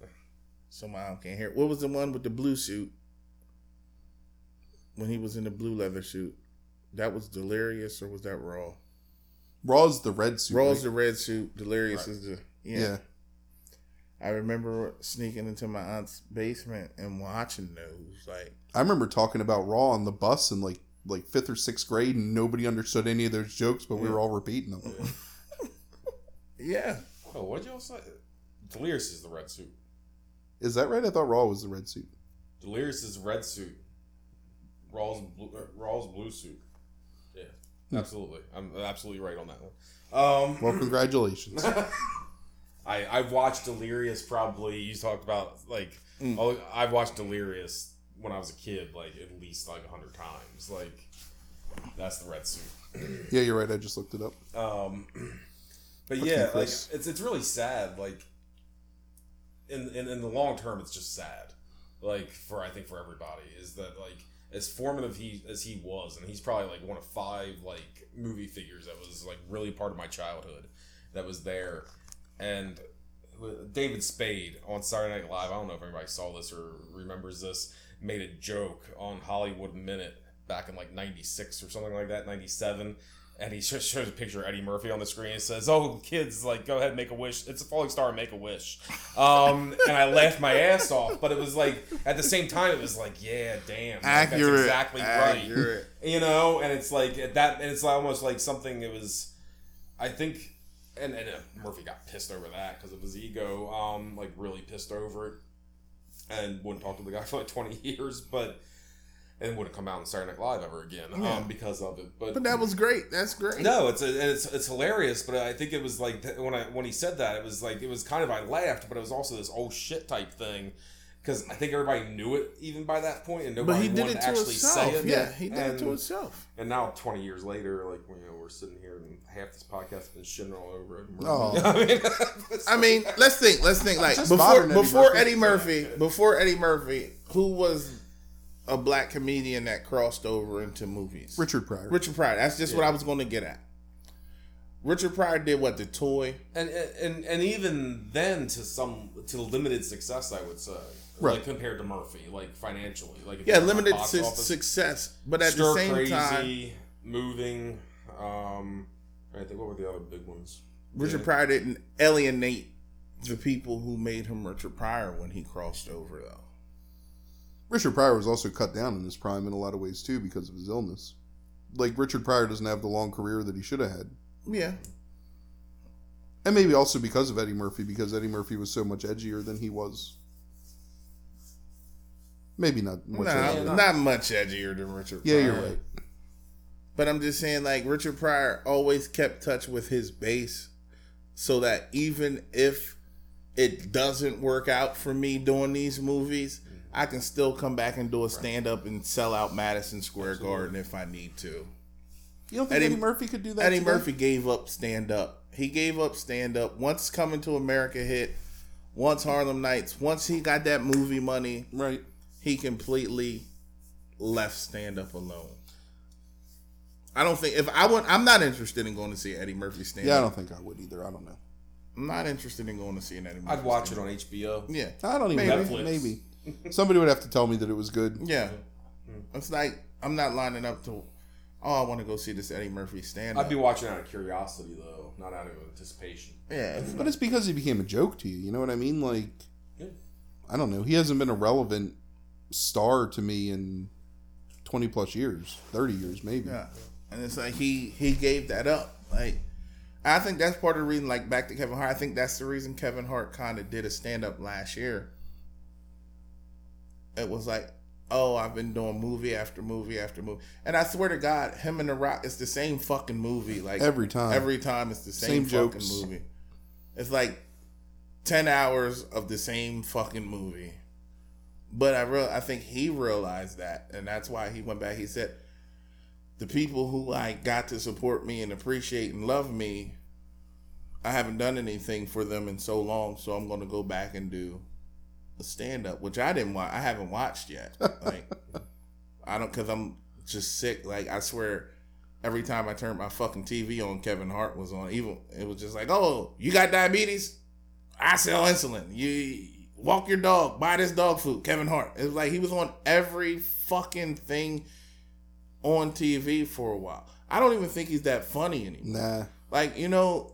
real, real. So my mom can't hear. it. What was the one with the blue suit? When he was in the blue leather suit, that was Delirious or was that Raw? Raw's the red suit. Raw's right? the red suit. Delirious Right. is the yeah. yeah. I remember sneaking into my aunt's basement and watching those. Like I remember talking about Raw on the bus in like like fifth or sixth grade and nobody understood any of those jokes, but we were all repeating them. yeah, oh, what'd y'all say? Delirious is the red suit. Is that right? I thought Raw was the red suit. Delirious is red suit. Raw's blue, uh, Raw's blue suit. Yeah, absolutely. I'm absolutely right on that one. Um, Well, congratulations. I I've watched Delirious probably. You talked about like Mm. oh, I've watched Delirious when I was a kid, like at least like a hundred times. Like that's the red suit. yeah, you're right. I just looked it up. Um, but Okay, yeah, like it's it's really sad. Like in, in in the long term, it's just sad. Like for I think for everybody is that like as formative he as he was, and he's probably like one of five like movie figures that was like really part of my childhood that was there, and uh, David Spade on Saturday Night Live. I don't know if anybody saw this or remembers this. Made a joke on Hollywood Minute back in like '96 or something like that, '97, and he just shows a picture of Eddie Murphy on the screen and says, "Oh, kids, like go ahead, make a wish. It's a falling star, make a wish." Um, and I laughed my ass off, but it was like at the same time, it was like, "Yeah, damn, like, accurate. that's exactly right." you know and it's like at that and it's almost like something it was i think and, and uh, murphy got pissed over that because of his ego um like really pissed over it and wouldn't talk to the guy for like 20 years but and wouldn't come out on Saturday Night Live ever again Yeah. um, because of it. But, But that was great. That's great. no, it's a, it's it's hilarious. But I think it was like th- when I when he said that, it was like it was kind of I laughed, but it was also this oh shit type thing because I think everybody knew it even by that point, and but nobody he did wanted it to to actually say it. Yeah, he did it to And- himself. and now, 20 years later, like, you know, we're sitting here and half this podcast has been shitting all over it. Oh. I mean, I mean, let's think. Let's think. Like before before Eddie Murphy, before Eddie Murphy, who was a black comedian that crossed over into movies? Richard Pryor. Richard Pryor. That's just what I was going to get at. Richard Pryor did what the toy. and, and and even then, to some to limited success, I would say, Right. like compared to Murphy, like financially, like Yeah, you look at limited su- office, success, but at the same crazy, time, moving. Um, I think what were the other big ones? Richard Yeah. Pryor didn't alienate the people who made him Richard Pryor when he crossed over, though. Richard Pryor was also cut down in his prime in a lot of ways too because of his illness. Like Richard Pryor doesn't have the long career that he should have had. Yeah, And maybe also because of Eddie Murphy, because Eddie Murphy was so much edgier than he was. Maybe not much nah, edgier. not much edgier than Richard. Yeah, you're right. But I'm just saying, like Richard Pryor always kept touch with his base, so that even if it doesn't work out for me doing these movies, I can still come back and do a stand up and sell out Madison Square Garden if I need to. You don't think Eddie- Eddie, Murphy could do that? Eddie today? Murphy gave up stand up He gave up stand up once Coming to America hit, once Harlem Nights, once he got that movie money, Right. he completely left stand up alone. I don't think if I want, I'm not interested in going to see Eddie Murphy stand up. Yeah, I don't think I would either. I don't know. I'm not interested in going to see an Eddie Murphy. I'd watch it stand-up. on HBO. Yeah, I don't even Maybe. know. Netflix. Maybe. Somebody would have to tell me that it was good. yeah. It's like I'm not lining up to. Oh, I want to go see this Eddie Murphy stand up. I'd be watching out of curiosity though, not out of anticipation. yeah, it's But it's because he became a joke to you. You know what I mean? Like, Yeah. I don't know. He hasn't been a relevant star to me in 20 plus years, 30 years, maybe. Yeah, and it's like he he gave that up. Like I think that's part of the reason. Like back to Kevin Hart, I think that's the reason Kevin Hart kind of did a stand up last year. It was like, oh, I've been doing movie after movie after movie, and I swear to God, him and The Rock, it's the same fucking movie. Like Every time. every time it's the same, Same fucking jokes. movie. It's like ten hours of the same fucking movie. But I real I think he realized that, and that's why he went back. He said, "The people who like got to support me and appreciate and love me, I haven't done anything for them in so long, so I'm going to go back and do a stand up, which I didn't watch. I haven't watched yet. Like, I don't because I'm just sick. Like I swear." Every time I turned my fucking TV on, Kevin Hart was on. Even it was just like, "Oh, you got diabetes? I sell insulin. You walk your dog, buy this dog food. Kevin Hart. It was like he was on every fucking thing on TV for a while. I don't even think he's that funny anymore. Nah. Like, you know,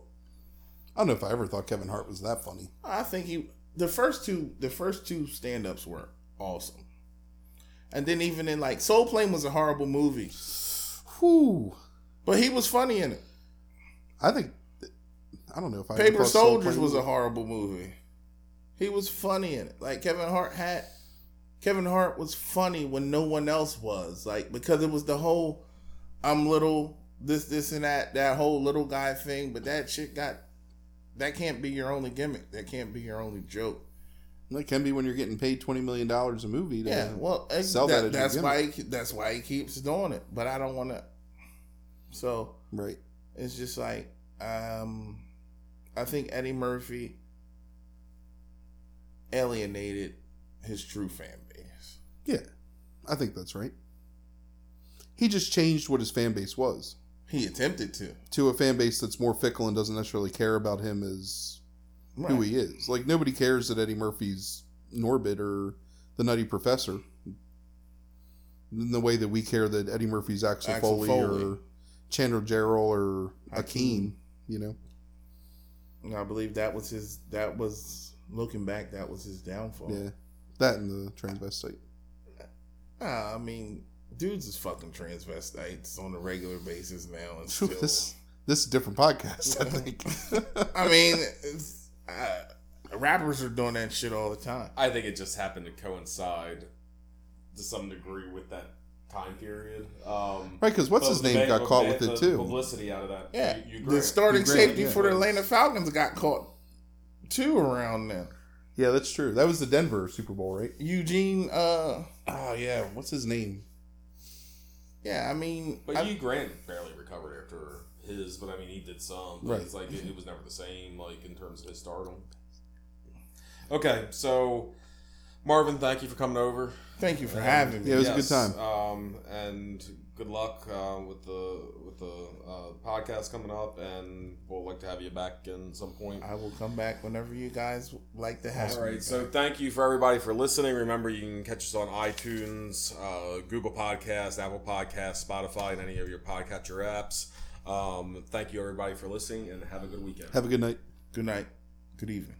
I don't know if I ever thought Kevin Hart was that funny. I think he the first two the first two stand ups were awesome. And then even in like Soul Plane was a horrible movie. Whew. But he was funny in it. I think, I don't know if I Paper Soul Soldiers Plane was a horrible movie. He was funny in it. Like Kevin Hart had Kevin Hart was funny when no one else was. Like because it was the whole I'm little, this, this and that, that whole little guy thing, but that shit got that can't be your only gimmick. That can't be your only joke. It can be when you're getting paid $20 million a movie. To, Yeah, well, sell that that, that's why he, that's why he keeps doing it. But I don't want to. So Right. it's just like um, I think Eddie Murphy alienated his true fan base. Yeah. I think that's right. He just changed what his fan base was He attempted to. to a fan base that's more fickle and doesn't necessarily care about him as who he is. Like nobody cares that Eddie Murphy's Norbit or the Nutty Professor. In the way that we care that Eddie Murphy's Axel, Axel Foley, Foley. or Chandler Jarrell or Hakeem. Akeem, you know. And I believe that was his. That was looking back. That was his downfall. Yeah. That and the transvestite. Ah, I mean, dudes is fucking transvestites on a regular basis now, and still. this this is a different podcast, I think. I mean, it's, uh, rappers are doing that shit all the time. I think it just happened to coincide to some degree with that time period. Um, right, because what's his name bad- got caught bad- with it too. Publicity out of that. Yeah, You- you the starting You safety yeah. for the Atlanta Falcons got caught too around now. Yeah, that's true. That was the Denver Super Bowl, right? Eugene, uh, Oh yeah, what's his name? Yeah, I mean, But I- Hugh Grant barely recovered after his, but I mean, he did some. But Right. it's like it, it was never the same, like in terms of his stardom. Okay, so Marvin, thank you for coming over. thank you for having me. Yeah, it was a good time. Um, and good luck uh, with the with the uh, podcast coming up, and we'll like to have you back in some point. I will come back whenever you guys like to have All me. right, so thank you for everybody for listening. Remember, you can catch us on iTunes, uh, Google Podcasts, Apple Podcasts, Spotify, and any of your podcatcher apps. Um, thank you, everybody, for listening, and have a good weekend. Have a good night. Good night. Good evening.